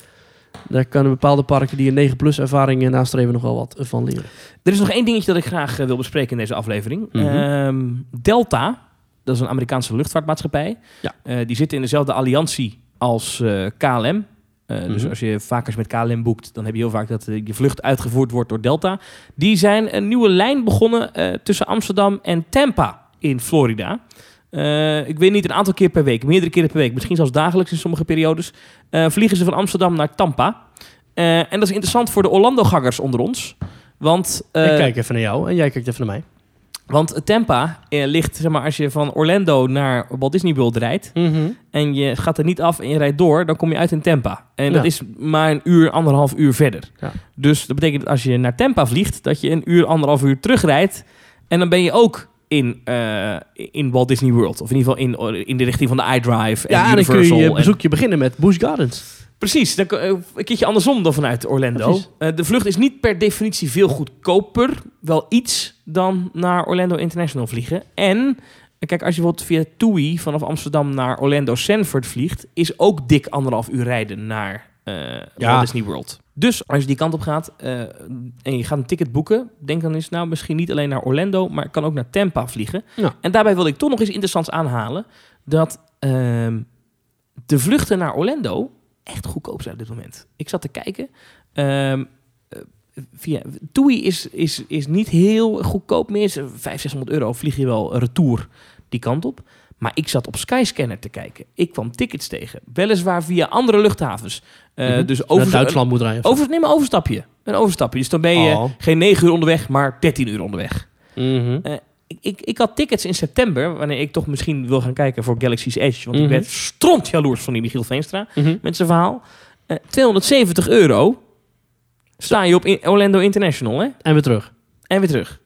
Daar kunnen bepaalde parken die een 9-plus ervaring nastreven nog wel wat van leren. Er is nog één dingetje dat ik graag eh, wil bespreken in deze aflevering. Mhm. Ehm, Delta, dat is een Amerikaanse luchtvaartmaatschappij. Ja. Eh, die zitten in dezelfde alliantie als eh, KLM. Dus Mhm. als je vaak eens met KLM boekt, dan heb je heel vaak dat je vlucht uitgevoerd wordt door Delta. Die zijn een nieuwe lijn begonnen tussen Amsterdam en Tampa in Florida. Eh, ik weet niet, een aantal keer per week, meerdere keren per week, misschien zelfs dagelijks in sommige periodes, eh, vliegen ze van Amsterdam naar Tampa. Eh, en dat is interessant voor de Orlando-gangers onder ons. Want, ik kijk even naar jou en jij kijkt even naar mij. want Tampa ligt, zeg maar, als je van Orlando naar Walt Disney World rijdt en je gaat er niet af en je rijdt door, dan kom je uit in Tampa. En dat Ja. is maar een uur, anderhalf uur verder. Ja. Dus dat betekent dat als je naar Tampa vliegt, dat je een uur, anderhalf uur terugrijdt en dan ben je ook in, eh, in Walt Disney World. Of in ieder geval in, in de richting van de iDrive en Ja, en dan kun Universal. je je en- bezoekje beginnen met Busch Gardens. Precies, dan, eh, een keertje andersom dan vanuit Orlando. Eh, de vlucht is niet per definitie veel goedkoper, wel iets, dan naar Orlando International vliegen. En, eh, kijk, als je bijvoorbeeld via TUI vanaf Amsterdam naar Orlando Sanford vliegt, is ook dik anderhalf uur rijden naar eh Ja. Walt Disney World. Dus als je die kant op gaat eh, en je gaat een ticket boeken, denk dan eens, nou misschien niet alleen naar Orlando, maar ik kan ook naar Tampa vliegen. Ja. En daarbij wil ik toch nog eens interessants aanhalen dat ehm, de vluchten naar Orlando echt goedkoop zijn op dit moment. Ik zat te kijken. eh, via TUI is, is, is niet heel goedkoop meer. Is 500, 600 euro vlieg je wel retour die kant op. Maar ik zat op Skyscanner te kijken. Ik kwam tickets tegen. Weliswaar via andere luchthavens. Eh, Mhm. Dus over, Duitsland moet rijden. over, neem een overstapje. Een overstapje. Dus dan ben je Oh. geen 9 uur onderweg, maar 13 uur onderweg. Mhm. Ik, ik, ik had tickets in september, wanneer ik toch misschien wil gaan kijken voor Galaxy's Edge. Want Mhm. ik werd stront jaloers van die Michiel Veenstra Mhm. met zijn verhaal. Eh 270 euro sta je op in- Orlando International, hè? En weer terug. En weer terug.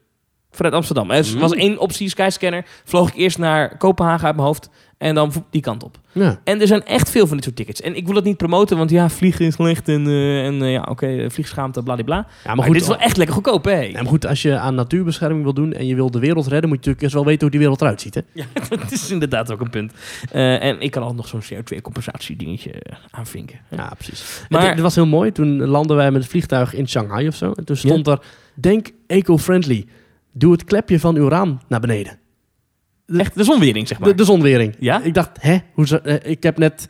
Vanuit Amsterdam. Er Mm. was één optie, Skyscanner. Vloog ik eerst naar Kopenhagen uit mijn hoofd. En dan die kant op. Ja. En er zijn echt veel van dit soort tickets. En ik wil het niet promoten, want ja, vliegen is slecht. En, eh, en eh, ja, oké, eh, vliegschaamte, bladibla. ja, Maar, maar goed, dit is wel echt lekker goedkoop, hè? Ja, maar goed, als je aan natuurbescherming wil doen en je wil de wereld redden, moet je natuurlijk eerst wel weten hoe die wereld eruit ziet. Hè? Ja, *laughs* dat is inderdaad ook een punt. En ik kan al nog zo'n CO2-compensatie dingetje aanvinken. Ja, precies. Maar- Maar het, was heel mooi. Toen landden wij met het vliegtuig in Shanghai of zo. En toen stond er, denk eco-friendly. Doe het klepje van uw raam naar beneden. Echt de zonwering, zeg maar. De, de zonwering. Ja? Ik dacht, hè? Hoe eh, ik heb net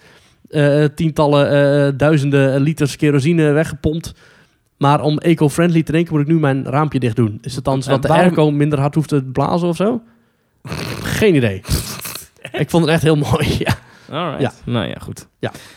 eh, tientallen, eh, duizenden liters kerosine weggepompt. Maar om eco-friendly te denken, moet ik nu mijn raampje dicht doen. Is het dan zodat de waarom- airco minder hard hoeft te blazen of zo? *laughs* Geen idee. ik vond het echt heel mooi, *laughs* ja. Alright. Ja. Nou ja, goed.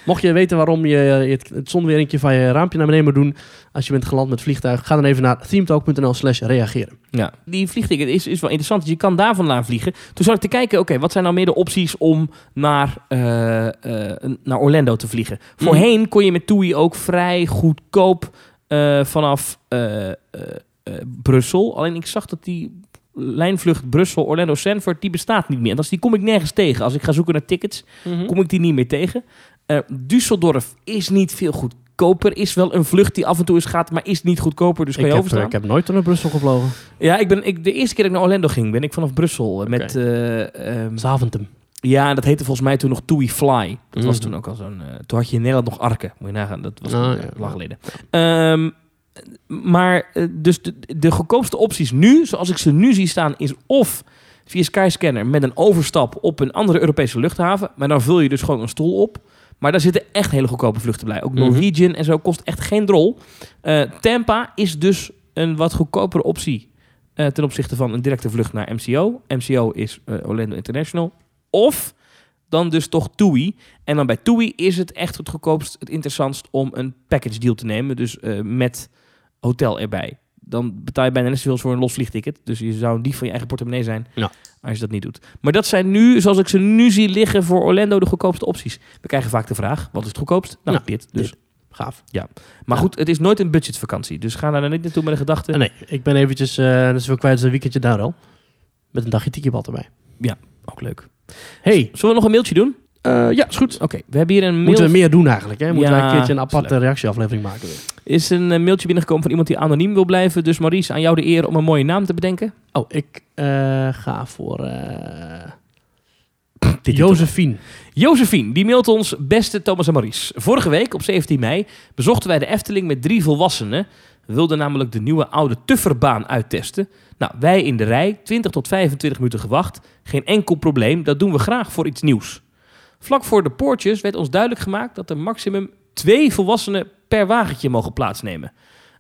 Mocht je weten waarom je het, het zonweringje van je raampje naar beneden moet doen als je bent geland met vliegtuig, ga dan even naar themetalk.nl slash reageren. Ja. Die vliegticket is, is wel interessant. dus Je kan daar vandaan vliegen. Toen zat ik te kijken, oké, wat zijn nou meer de opties om naar, eh, eh, naar Orlando te vliegen? Voorheen kon je met TUI ook vrij goedkoop eh, vanaf eh, eh, eh, Brussel. Alleen ik zag dat die lijnvlucht Brussel-Orlando-Sanford, die bestaat niet meer. En dat is, die kom ik nergens tegen. Als ik ga zoeken naar tickets, kom ik die niet meer tegen. Eh Düsseldorf is niet veel goedkoper. Is wel een vlucht die af en toe eens gaat, maar is niet goedkoper. Dus kan Ik je heb, overstaan. ik heb nooit naar Brussel gevlogen. Ja, ik ben, ik, de eerste keer dat ik naar Orlando ging, ben ik vanaf Brussel. eh, Met, eh, ehm, Zaventem. ja, dat heette volgens mij toen nog TUI Fly. Dat was Mhm. toen ook al zo'n... eh, toen had je in Nederland nog Arken. Moet je nagaan, dat was ja. eh, lang geleden. Ehm, maar eh, dus de, de goedkoopste opties nu, zoals ik ze nu zie staan, is of via Skyscanner met een overstap op een andere Europese luchthaven. Maar dan vul je dus gewoon een stoel op. Maar daar zitten echt hele goedkope vluchten bij. Ook Mhm. Norwegian en zo kost echt geen drol. Eh, Tampa is dus een wat goedkopere optie eh, ten opzichte van een directe vlucht naar MCO. MCO is Orlando International. Of dan dus toch TUI. En dan bij TUI is het echt het goedkoopst, het interessantst om een package deal te nemen. Dus met hotel erbij. Dan betaal je bijna net zoveel voor een los vliegticket. Dus je zou niet van je eigen portemonnee zijn Ja. als je dat niet doet. Maar dat zijn nu, zoals ik ze nu zie liggen voor Orlando, de goedkoopste opties. We krijgen vaak de vraag, wat is het goedkoopst? Nou, Ja, dit. Dus. dit. Gaaf. Maar Ja. goed, het is nooit een budgetvakantie. Dus ga daar niet naartoe met de gedachte. Nee, ik ben eventjes uh, net zoveel kwijt als een weekendje daar al. Met een dagje tikibal erbij. Ook leuk. Hey, Zullen we nog een mailtje doen? Eh, ja, is goed. Oké, we hebben hier een mail. Moeten we meer doen eigenlijk, hè? Moeten Ja, wij een keertje een aparte reactieaflevering maken weer. is een eh, mailtje binnengekomen van iemand die anoniem wil blijven. Dus Maurice, aan jou de eer om een mooie naam te bedenken. Oh, ik eh, ga voor eh Dit Josephine. Josephine, die mailt ons, beste Thomas en Maurice. Vorige week, op 17 mei, bezochten wij de Efteling met drie volwassenen. We wilden namelijk de nieuwe oude Tufferbaan uittesten. Nou, wij in de rij, 20 tot 25 minuten gewacht. Geen enkel probleem, dat doen we graag voor iets nieuws. Vlak voor de poortjes werd ons duidelijk gemaakt dat er maximum twee volwassenen per wagentje mogen plaatsnemen.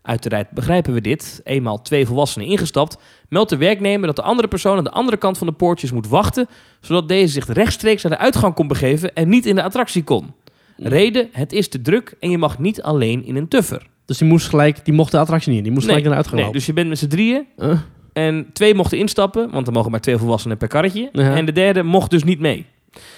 Uiteraard begrijpen we dit. Eenmaal twee volwassenen ingestapt, meldt de werknemer dat de andere persoon aan de andere kant van de poortjes moet wachten, zodat deze zich rechtstreeks naar de uitgang kon begeven en niet in de attractie kon. Reden, het is te druk en je mag niet alleen in een tuffer. Dus die moest gelijk, die mocht de attractie niet in. Die moest gelijk naar de uitgang nee, lopen. dus je bent met z'n drieën en twee mochten instappen, want er mogen maar twee volwassenen per karretje. En de derde mocht dus niet mee.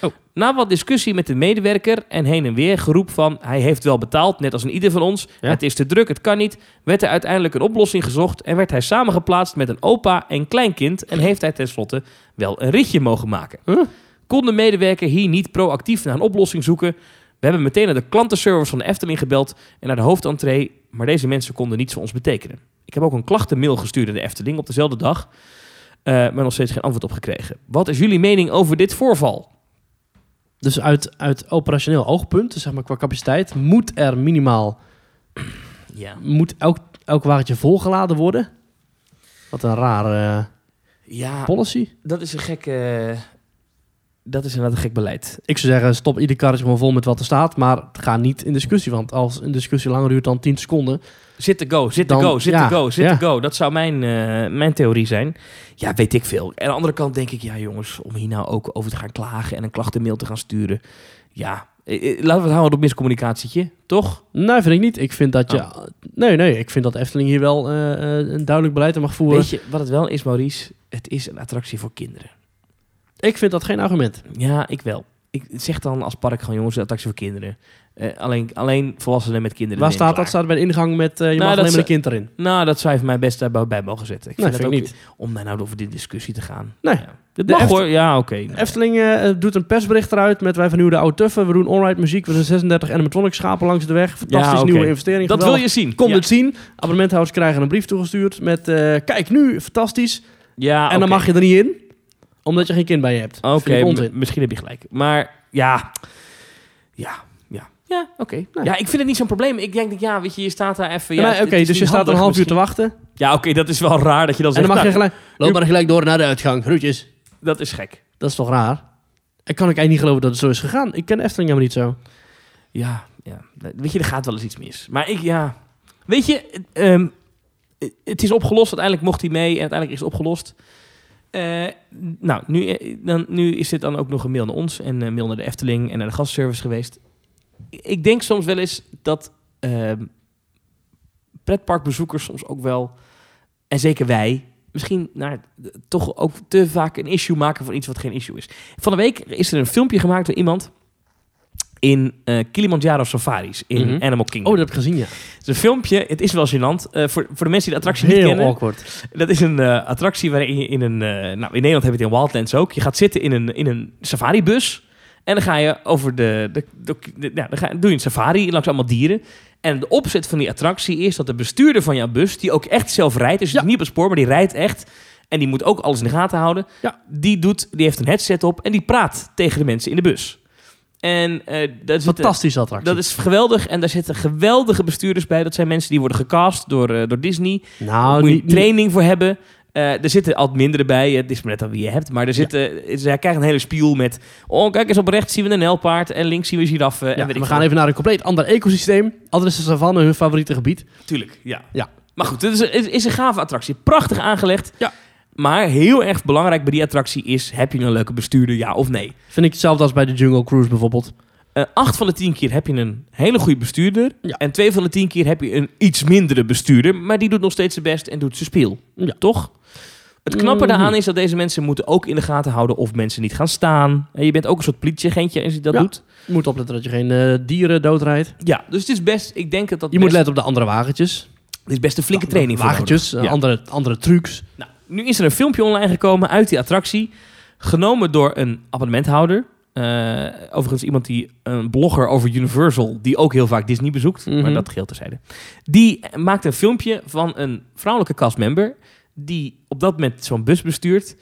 Oh. Na wat discussie met de medewerker en heen en weer geroep van hij heeft wel betaald, net als een ieder van ons. Ja. Het is te druk, het kan niet. Werd er uiteindelijk een oplossing gezocht en werd hij samengeplaatst met een opa en kleinkind en heeft hij tenslotte wel een ritje mogen maken. Huh? Kon de medewerker hier niet proactief naar een oplossing zoeken? We hebben meteen naar de klantenservice van de Efteling gebeld en naar de hoofdentree, maar deze mensen konden niets voor ons betekenen. Ik heb ook een klachtenmail gestuurd naar de Efteling op dezelfde dag, eh, maar nog steeds geen antwoord op gekregen. Wat is jullie mening over dit voorval? Dus uit, uit operationeel oogpunt, dus zeg maar qua capaciteit, moet er minimaal, Ja. moet elk, elk wagentje volgeladen worden. Wat een rare Ja, policy. dat is een gekke... dat is inderdaad een gek beleid. Ik zou zeggen, stop ieder karretje gewoon vol met wat er staat. Maar ga niet in discussie. Want als een discussie langer duurt dan 10 seconden. Zit te go, zit te go, zit te go, zit te go. Dat zou mijn, eh, mijn theorie zijn. Ja, weet ik veel. En aan de andere kant denk ik, ja jongens, om hier nou ook over te gaan klagen en een klachtenmail te gaan sturen. Ja, eh, eh, laten we het houden op miscommunicatietje, toch? Nee, vind ik niet. Ik vind dat je... Oh. Nee, nee. Ik vind dat Efteling hier wel een duidelijk beleid aan mag voeren. Weet je wat het wel is, Maurice? Het is een attractie voor kinderen. Ik vind dat geen argument. Ja, ik wel. Ik zeg dan als park gewoon, jongens, attractie voor kinderen. Eh, alleen, alleen volwassenen met kinderen. Waar staat dat? Staat bij de ingang met... eh, je Nou, mag dat alleen maar een kind erin. Nou, dat zou je van mij best daarbij bij mogen zetten. Ik Nee, vind vind het ik ook niet. om daar nou over die discussie te gaan. Nee. Ja. Dat De mag Eft- hoor. Ja, oké. Efteling eh, doet een persbericht eruit met wij vernieuwen de oude tuffen. We doen onride muziek. We zijn 36 animatronic schapen langs de weg. Fantastisch Ja, nieuwe investering. Dat wil je zien. Kom ja. het zien. Abonnementhouders krijgen een brief toegestuurd met... eh, kijk nu, fantastisch. Ja, en dan mag je er niet in. Omdat je geen kind bij je hebt. Oké, misschien heb je gelijk. Maar ja, ja, ja. Ja, oké. Nee. Ja, ik vind het niet zo'n probleem. Ik denk dat, ja, weet je, je staat daar even... Ja, Oké, dus je staat een half uur te wachten. Ja, oké, dat is wel raar dat je dan En zegt... dan mag je nou, gelijk... Loop maar gelijk door naar de uitgang. Groetjes. Dat is gek. Dat is toch raar? Ik kan ik eigenlijk niet geloven dat het zo is gegaan. Ik ken Efteling helemaal niet zo. Ja, ja. Weet je, er gaat wel eens iets mis. Maar ik, ja... Weet je, het, ehm, het is opgelost. Uiteindelijk mocht hij mee en uiteindelijk is het opgelost. Eh, nou, nu, eh, nu is dit dan ook nog een mail naar ons en een mail naar de Efteling en naar de gastservice geweest. Ik denk soms wel eens dat ehm, pretparkbezoekers soms ook wel, en zeker wij, misschien nou, toch ook te vaak een issue maken van iets wat geen issue is. Van de week is er een filmpje gemaakt door iemand in eh, Kilimanjaro Safaris in Mhm. Animal Kingdom. Oh, dat heb ik gezien, ja. Het is een filmpje, het is wel gênant. Eh, voor, voor de mensen die de attractie niet Heel kennen. awkward. Dat is een eh, attractie waarin je in een... nou, in Nederland heb je het in Wildlands ook. Je gaat zitten in een, in een safaribus. En dan ga je over de... de, de, de- ja, dan, ga, doe je een safari langs allemaal dieren. En de opzet van die attractie is dat de bestuurder van jouw bus... die ook echt zelf rijdt, dus Ja. niet op het spoor, maar die rijdt echt... En die moet ook alles in de gaten houden. Ja. Die, doet, die heeft een headset op en die praat tegen de mensen in de bus. En eh dat, Fantastische attractie. dat is geweldig. En daar zitten geweldige bestuurders bij. Dat zijn mensen die worden gecast door, eh, door Disney. nou, Daar moet je niet, niet- training voor hebben. Eh, er zitten altijd mindere bij. Het is maar net aan wie je hebt. Maar er zitten, zij krijgen een hele spiel met... Oh, kijk eens op rechts zien we een nijlpaard. En links zien we giraffen. Ja, en we gaan even naar een compleet ander ecosysteem. Altijd is de savanne hun favoriete gebied. Tuurlijk, ja. Ja. Maar goed, het is, het is een gave attractie. Prachtig aangelegd. Ja. Maar heel erg belangrijk bij die attractie is... Heb je een leuke bestuurder, ja of nee? Vind ik hetzelfde als bij de Jungle Cruise bijvoorbeeld. Eh, acht van de tien keer heb je een hele goede bestuurder. Ja. En twee van de tien keer heb je een iets mindere bestuurder. Maar die doet nog steeds zijn best en doet zijn speel. Ja. Toch? Het knappe Mhm. daaraan is dat deze mensen moeten ook in de gaten houden of mensen niet gaan staan. En je bent ook een soort politieagentje als je dat Ja. doet. Je moet opletten dat je geen eh, dieren doodrijdt. Ja, dus het is best, ik denk dat dat Je moet letten op de andere wagentjes. er is best een flinke training voor Wagentjes, eh, Ja. andere, andere trucs. Nou, nu is er een filmpje online gekomen uit die attractie. Genomen door een abonnementhouder. Eh, overigens iemand die, een blogger over Universal, die ook heel vaak Disney bezoekt. Maar Mhm. dat geheel terzijde. Die maakt een filmpje van een vrouwelijke castmember. Die op dat moment zo'n bus bestuurt.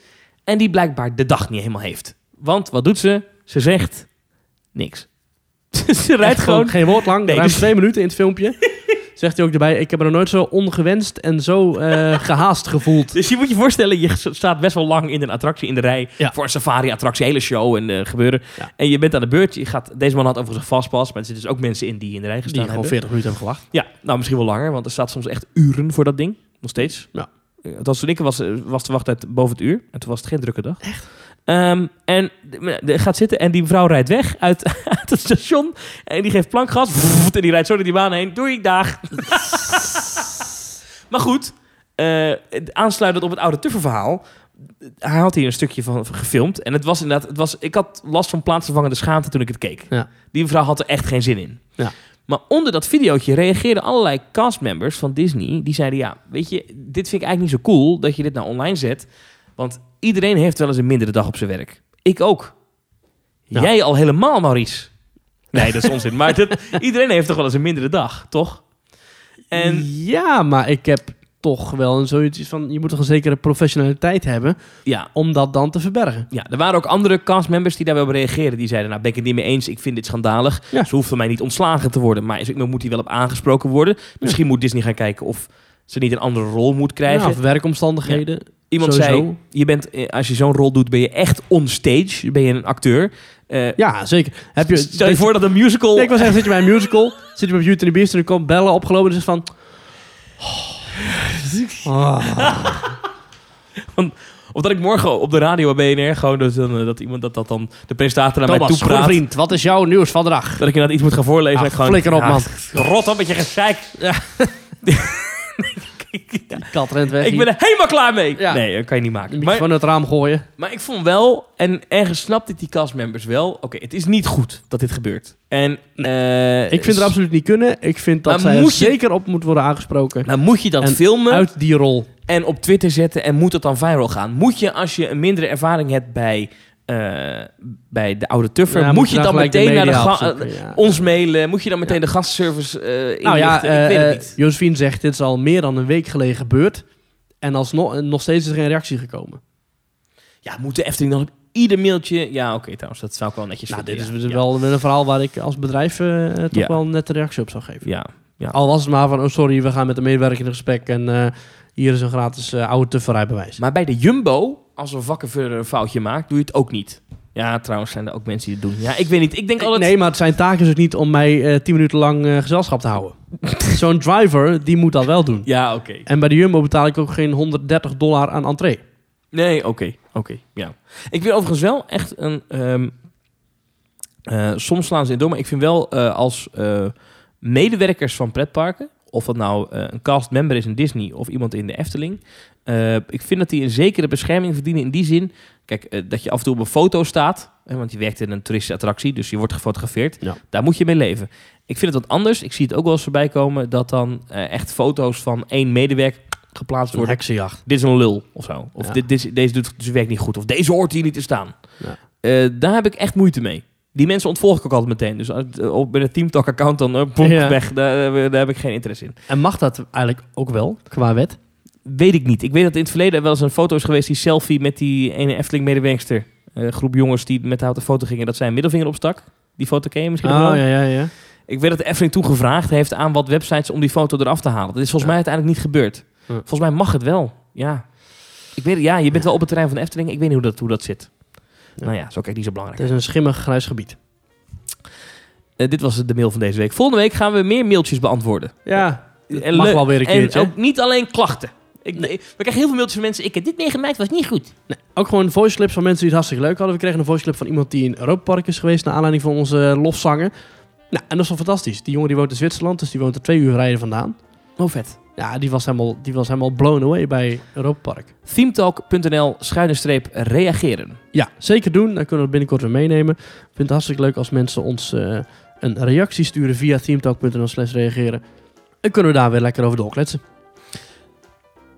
En die blijkbaar de dag niet helemaal heeft. Want wat doet ze? Ze zegt niks. *laughs* ze rijdt gewoon geen woord lang. Nee, ruim dus- twee minuten in het filmpje. *laughs* Zegt hij ook erbij, ik heb me nog nooit zo ongewenst en zo eh, *laughs* gehaast gevoeld. Dus je moet je voorstellen, je staat best wel lang in een attractie in de rij Ja. voor een safari-attractie, hele show en eh, gebeuren. Ja. En je bent aan de beurt. Je gaat, deze man had overigens een vastpas, maar er zitten dus ook mensen in die in de rij Die gestaan gewoon hebben. 40 minuten hebben gewacht. Ja, nou misschien wel langer, want er staat soms echt uren voor dat ding. Nog steeds. Ja. Eh, Althans, toen ik was, was de wachttijd boven het uur. En toen was het geen drukke dag. Echt? En de, de- gaat zitten en die vrouw rijdt weg uit, *laughs* uit het station. En die geeft plankgas. En die rijdt zo door die baan heen. Doei, dag. *laughs* maar goed, eh, aansluitend op het oude Tuffer-verhaal. Hij had hier een stukje van gefilmd. En het was inderdaad... Het was, ik had last van plaatsvervangende schaamte toen ik het keek. Ja. Die mevrouw had er echt geen zin in. Ja. Maar onder dat videootje reageerden allerlei castmembers van Disney. Die zeiden, ja, weet je, dit vind ik eigenlijk niet zo cool dat je dit nou online zet. Want iedereen heeft wel eens een mindere dag op zijn werk. Ik ook. Ja. Jij al helemaal, Maurice. Nee, dat is onzin. maar *laughs* iedereen heeft toch wel eens een mindere dag, toch? En Ja, maar ik heb toch wel een zoiets van... Je moet toch een zekere professionaliteit hebben ja, om dat dan te verbergen. ja, er waren ook andere castmembers die daar wel op reageerden. Die zeiden, nou ben ik het niet mee eens, ik vind dit schandalig. Ja. Ze hoeft van mij niet ontslagen te worden. Maar ik moet hij wel op aangesproken worden. Misschien moet Disney gaan kijken of ze niet een andere rol moet krijgen. Ja, of werkomstandigheden. Iemand Sowieso. zei, je bent, eh, als je zo'n rol doet, ben je echt on stage. Ben je een acteur. Eh, Ja, zeker. Heb je, Stel je voor dat een musical... Nee, ik was zeggen, zit je bij een musical, zit je bij Beauty and the Beast en er komt bellen opgelopen en is van... *laughs* Ah. Of dat ik morgen op de radio bij BNR gewoon dat, dan, eh, dat iemand dat, dat dan de presentator naar mij toe praat. vriend, wat is jouw nieuws van de dag? Dat ik inderdaad iets moet gaan voorlezen. Ah, en ik gewoon, flikker op, man. *laughs* Rot op met je gezeik. *laughs* Kat rent weg. ik ben er helemaal klaar mee. Ja. Nee, dat kan je niet maken. Maar, gewoon uit het raam gooien. maar ik vond wel, en ergens snapte die castmembers wel. Oké, het is niet goed dat dit gebeurt. En, eh, Ik vind het absoluut niet kunnen. Ik vind dat zij er moet je- zeker op moet worden aangesproken. Nou moet je dat En filmen Uit die rol. en op Twitter zetten en moet het dan viral gaan? Moet je, als je een mindere ervaring hebt bij, eh, bij de oude Tuffer, Ja, moet je dan meteen naar de opzoeken, ja. ons mailen? Moet je dan meteen de gastservice eh inrichten? Nou ja, ik weet eh, het eh, niet. Josephine zegt, dit is al meer dan een week geleden gebeurd. En alsnog nog steeds is er geen reactie gekomen. Ja, moet de Efteling dan op ieder mailtje... Ja, oké trouwens, dat zou ik wel netjes Nou, dit is wel een verhaal waar ik als bedrijf eh, toch wel net een reactie op zou geven. Ja, ja. Al was het maar van, oh sorry, we gaan met de medewerker in gesprek en eh, hier is een gratis eh, oude tufferijbewijs. Maar bij de Jumbo, als een vakkenvuller een foutje maakt, doe je het ook niet. Ja, trouwens zijn er ook mensen die het doen. Ja, ik weet niet. Ik denk altijd... Nee, maar het zijn taken dus niet om mij eh, tien minuten lang eh, gezelschap te houden. *laughs* Zo'n driver, die moet dat wel doen. Ja, oké. En bij de Jumbo betaal ik ook geen 130 dollar aan entree. Nee, oké. Oké, ja. Ik vind overigens wel echt een... eh, soms slaan ze in door, maar ik vind wel als medewerkers van pretparken... of dat nou eh, een castmember is in Disney of iemand in de Efteling... eh, ik vind dat die een zekere bescherming verdienen in die zin... Kijk, eh, dat je af en toe op een foto staat... Hè, want je werkt in een toeristische attractie, dus je wordt gefotografeerd. Ja. Daar moet je mee leven. Ik vind het wat anders. Ik zie het ook wel eens voorbij komen... dat dan echt foto's van één medewerker geplaatst worden heksenjacht. dit is een lul of zo. Of Ja. dit, dit, deze doet zijn werk niet goed. Of deze hoort hier niet te staan. Ja. Daar heb ik echt moeite mee. Die mensen ontvolg ik ook altijd meteen. Dus eh, op bij de Teamtalk account dan uh, boem, Ja. weg. Daar, eh, daar heb ik geen interesse in. En mag dat eigenlijk ook wel, qua wet? Weet ik niet. Ik weet dat in het verleden wel eens een foto is geweest... die selfie met die ene Efteling-medewerkster. Een groep jongens die met de foto gingen... dat zij een middelvinger opstak. Die foto ken je misschien Oh, wel? ja, ja, ja. Ik weet dat de Efteling toen gevraagd heeft aan wat websites... om die foto eraf te halen. Dat is volgens Ja. mij uiteindelijk niet gebeurd. Ja. Volgens mij mag het wel. Ja. Ik weet, ja, je bent wel op het terrein van de Efteling. Ik weet niet hoe dat, hoe dat zit. Ja. Nou ja, zo kijk niet zo belangrijk. Het is een schimmig grijs gebied. Eh, dit was de mail van deze week. Volgende week gaan we meer mailtjes beantwoorden. Ja, En mag leuk- wel weer een En keertje. ook niet alleen klachten. Ik, we krijgen heel veel mailtjes van mensen. Ik heb dit meegemaakt, was niet goed. Ook gewoon voice clips van mensen die het hartstikke leuk hadden. We kregen een voice clip van iemand die in Europa Park is geweest... naar aanleiding van onze lofzanger. Nou, en dat is wel fantastisch. Die jongen die woont in Zwitserland, dus die woont er twee uur rijden vandaan. Oh, vet. Ja, die was helemaal, die was helemaal blown away bij Europa Park. Themetalk.nl schuine streep reageren. Ja, zeker doen. Dan kunnen we het binnenkort weer meenemen. Ik vind het hartstikke leuk als mensen ons eh, een reactie sturen via themetalk.nl slash reageren. En kunnen we daar weer lekker over doorkletsen.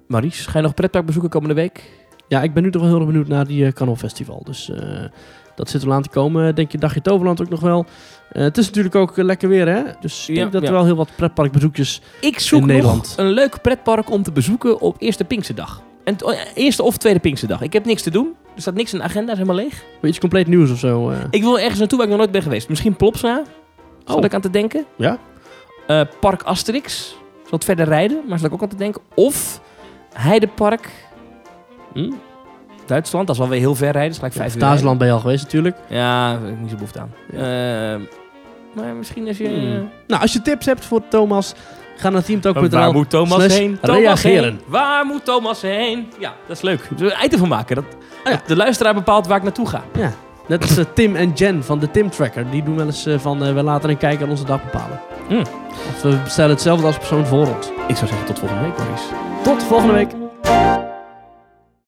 Maries, ga je nog pretpark bezoeken komende week? Ja, ik ben nu toch wel heel erg benieuwd naar die uh, Festival. Dus eh, dat zit wel aan te komen. Denk je Dagje Toverland ook nog wel. Eh, het is natuurlijk ook eh, lekker weer, hè? Dus ik Ja, denk dat ja. er wel heel wat pretparkbezoekjes... Ik zoek In nog Nederland. een leuk pretpark om te bezoeken op eerste Pinksterdag. En ja, eerste of tweede Pinksterdag. Ik heb niks te doen. Er staat niks in de agenda, is helemaal leeg. Iets compleet nieuws of zo. eh. Ik wil ergens naartoe waar ik nog nooit ben geweest. Misschien Plopsa. Zat Oh. ik aan te denken. Ja? Eh, Park Asterix. Zal het verder rijden, maar zat ik ook aan te denken. Of Heidepark. Hm? Duitsland, dat is wel weer heel ver rijden. Dat is gelijk vijf uur Thuisland ben je al geweest natuurlijk. Ja, daar heb ik niet zo behoefte aan. Eh, maar misschien als je... Hmm. Nou, als je tips hebt voor Thomas, ga naar teamtalk.nl. Waar moet Thomas heen? Thomas reageren. heen. Waar moet Thomas heen? Ja, dat is leuk. We een item van maken? Dat, Oh ja. dat De luisteraar bepaalt waar ik naartoe ga. Ja, net als eh, Tim en Jen van de Tim Tracker. Die doen wel eens eh, van, eh, we laten een kijker aan onze dag bepalen. Hmm. Of we stellen hetzelfde als persoon voor ons. Ik zou zeggen tot volgende week, Maurice. Tot volgende week.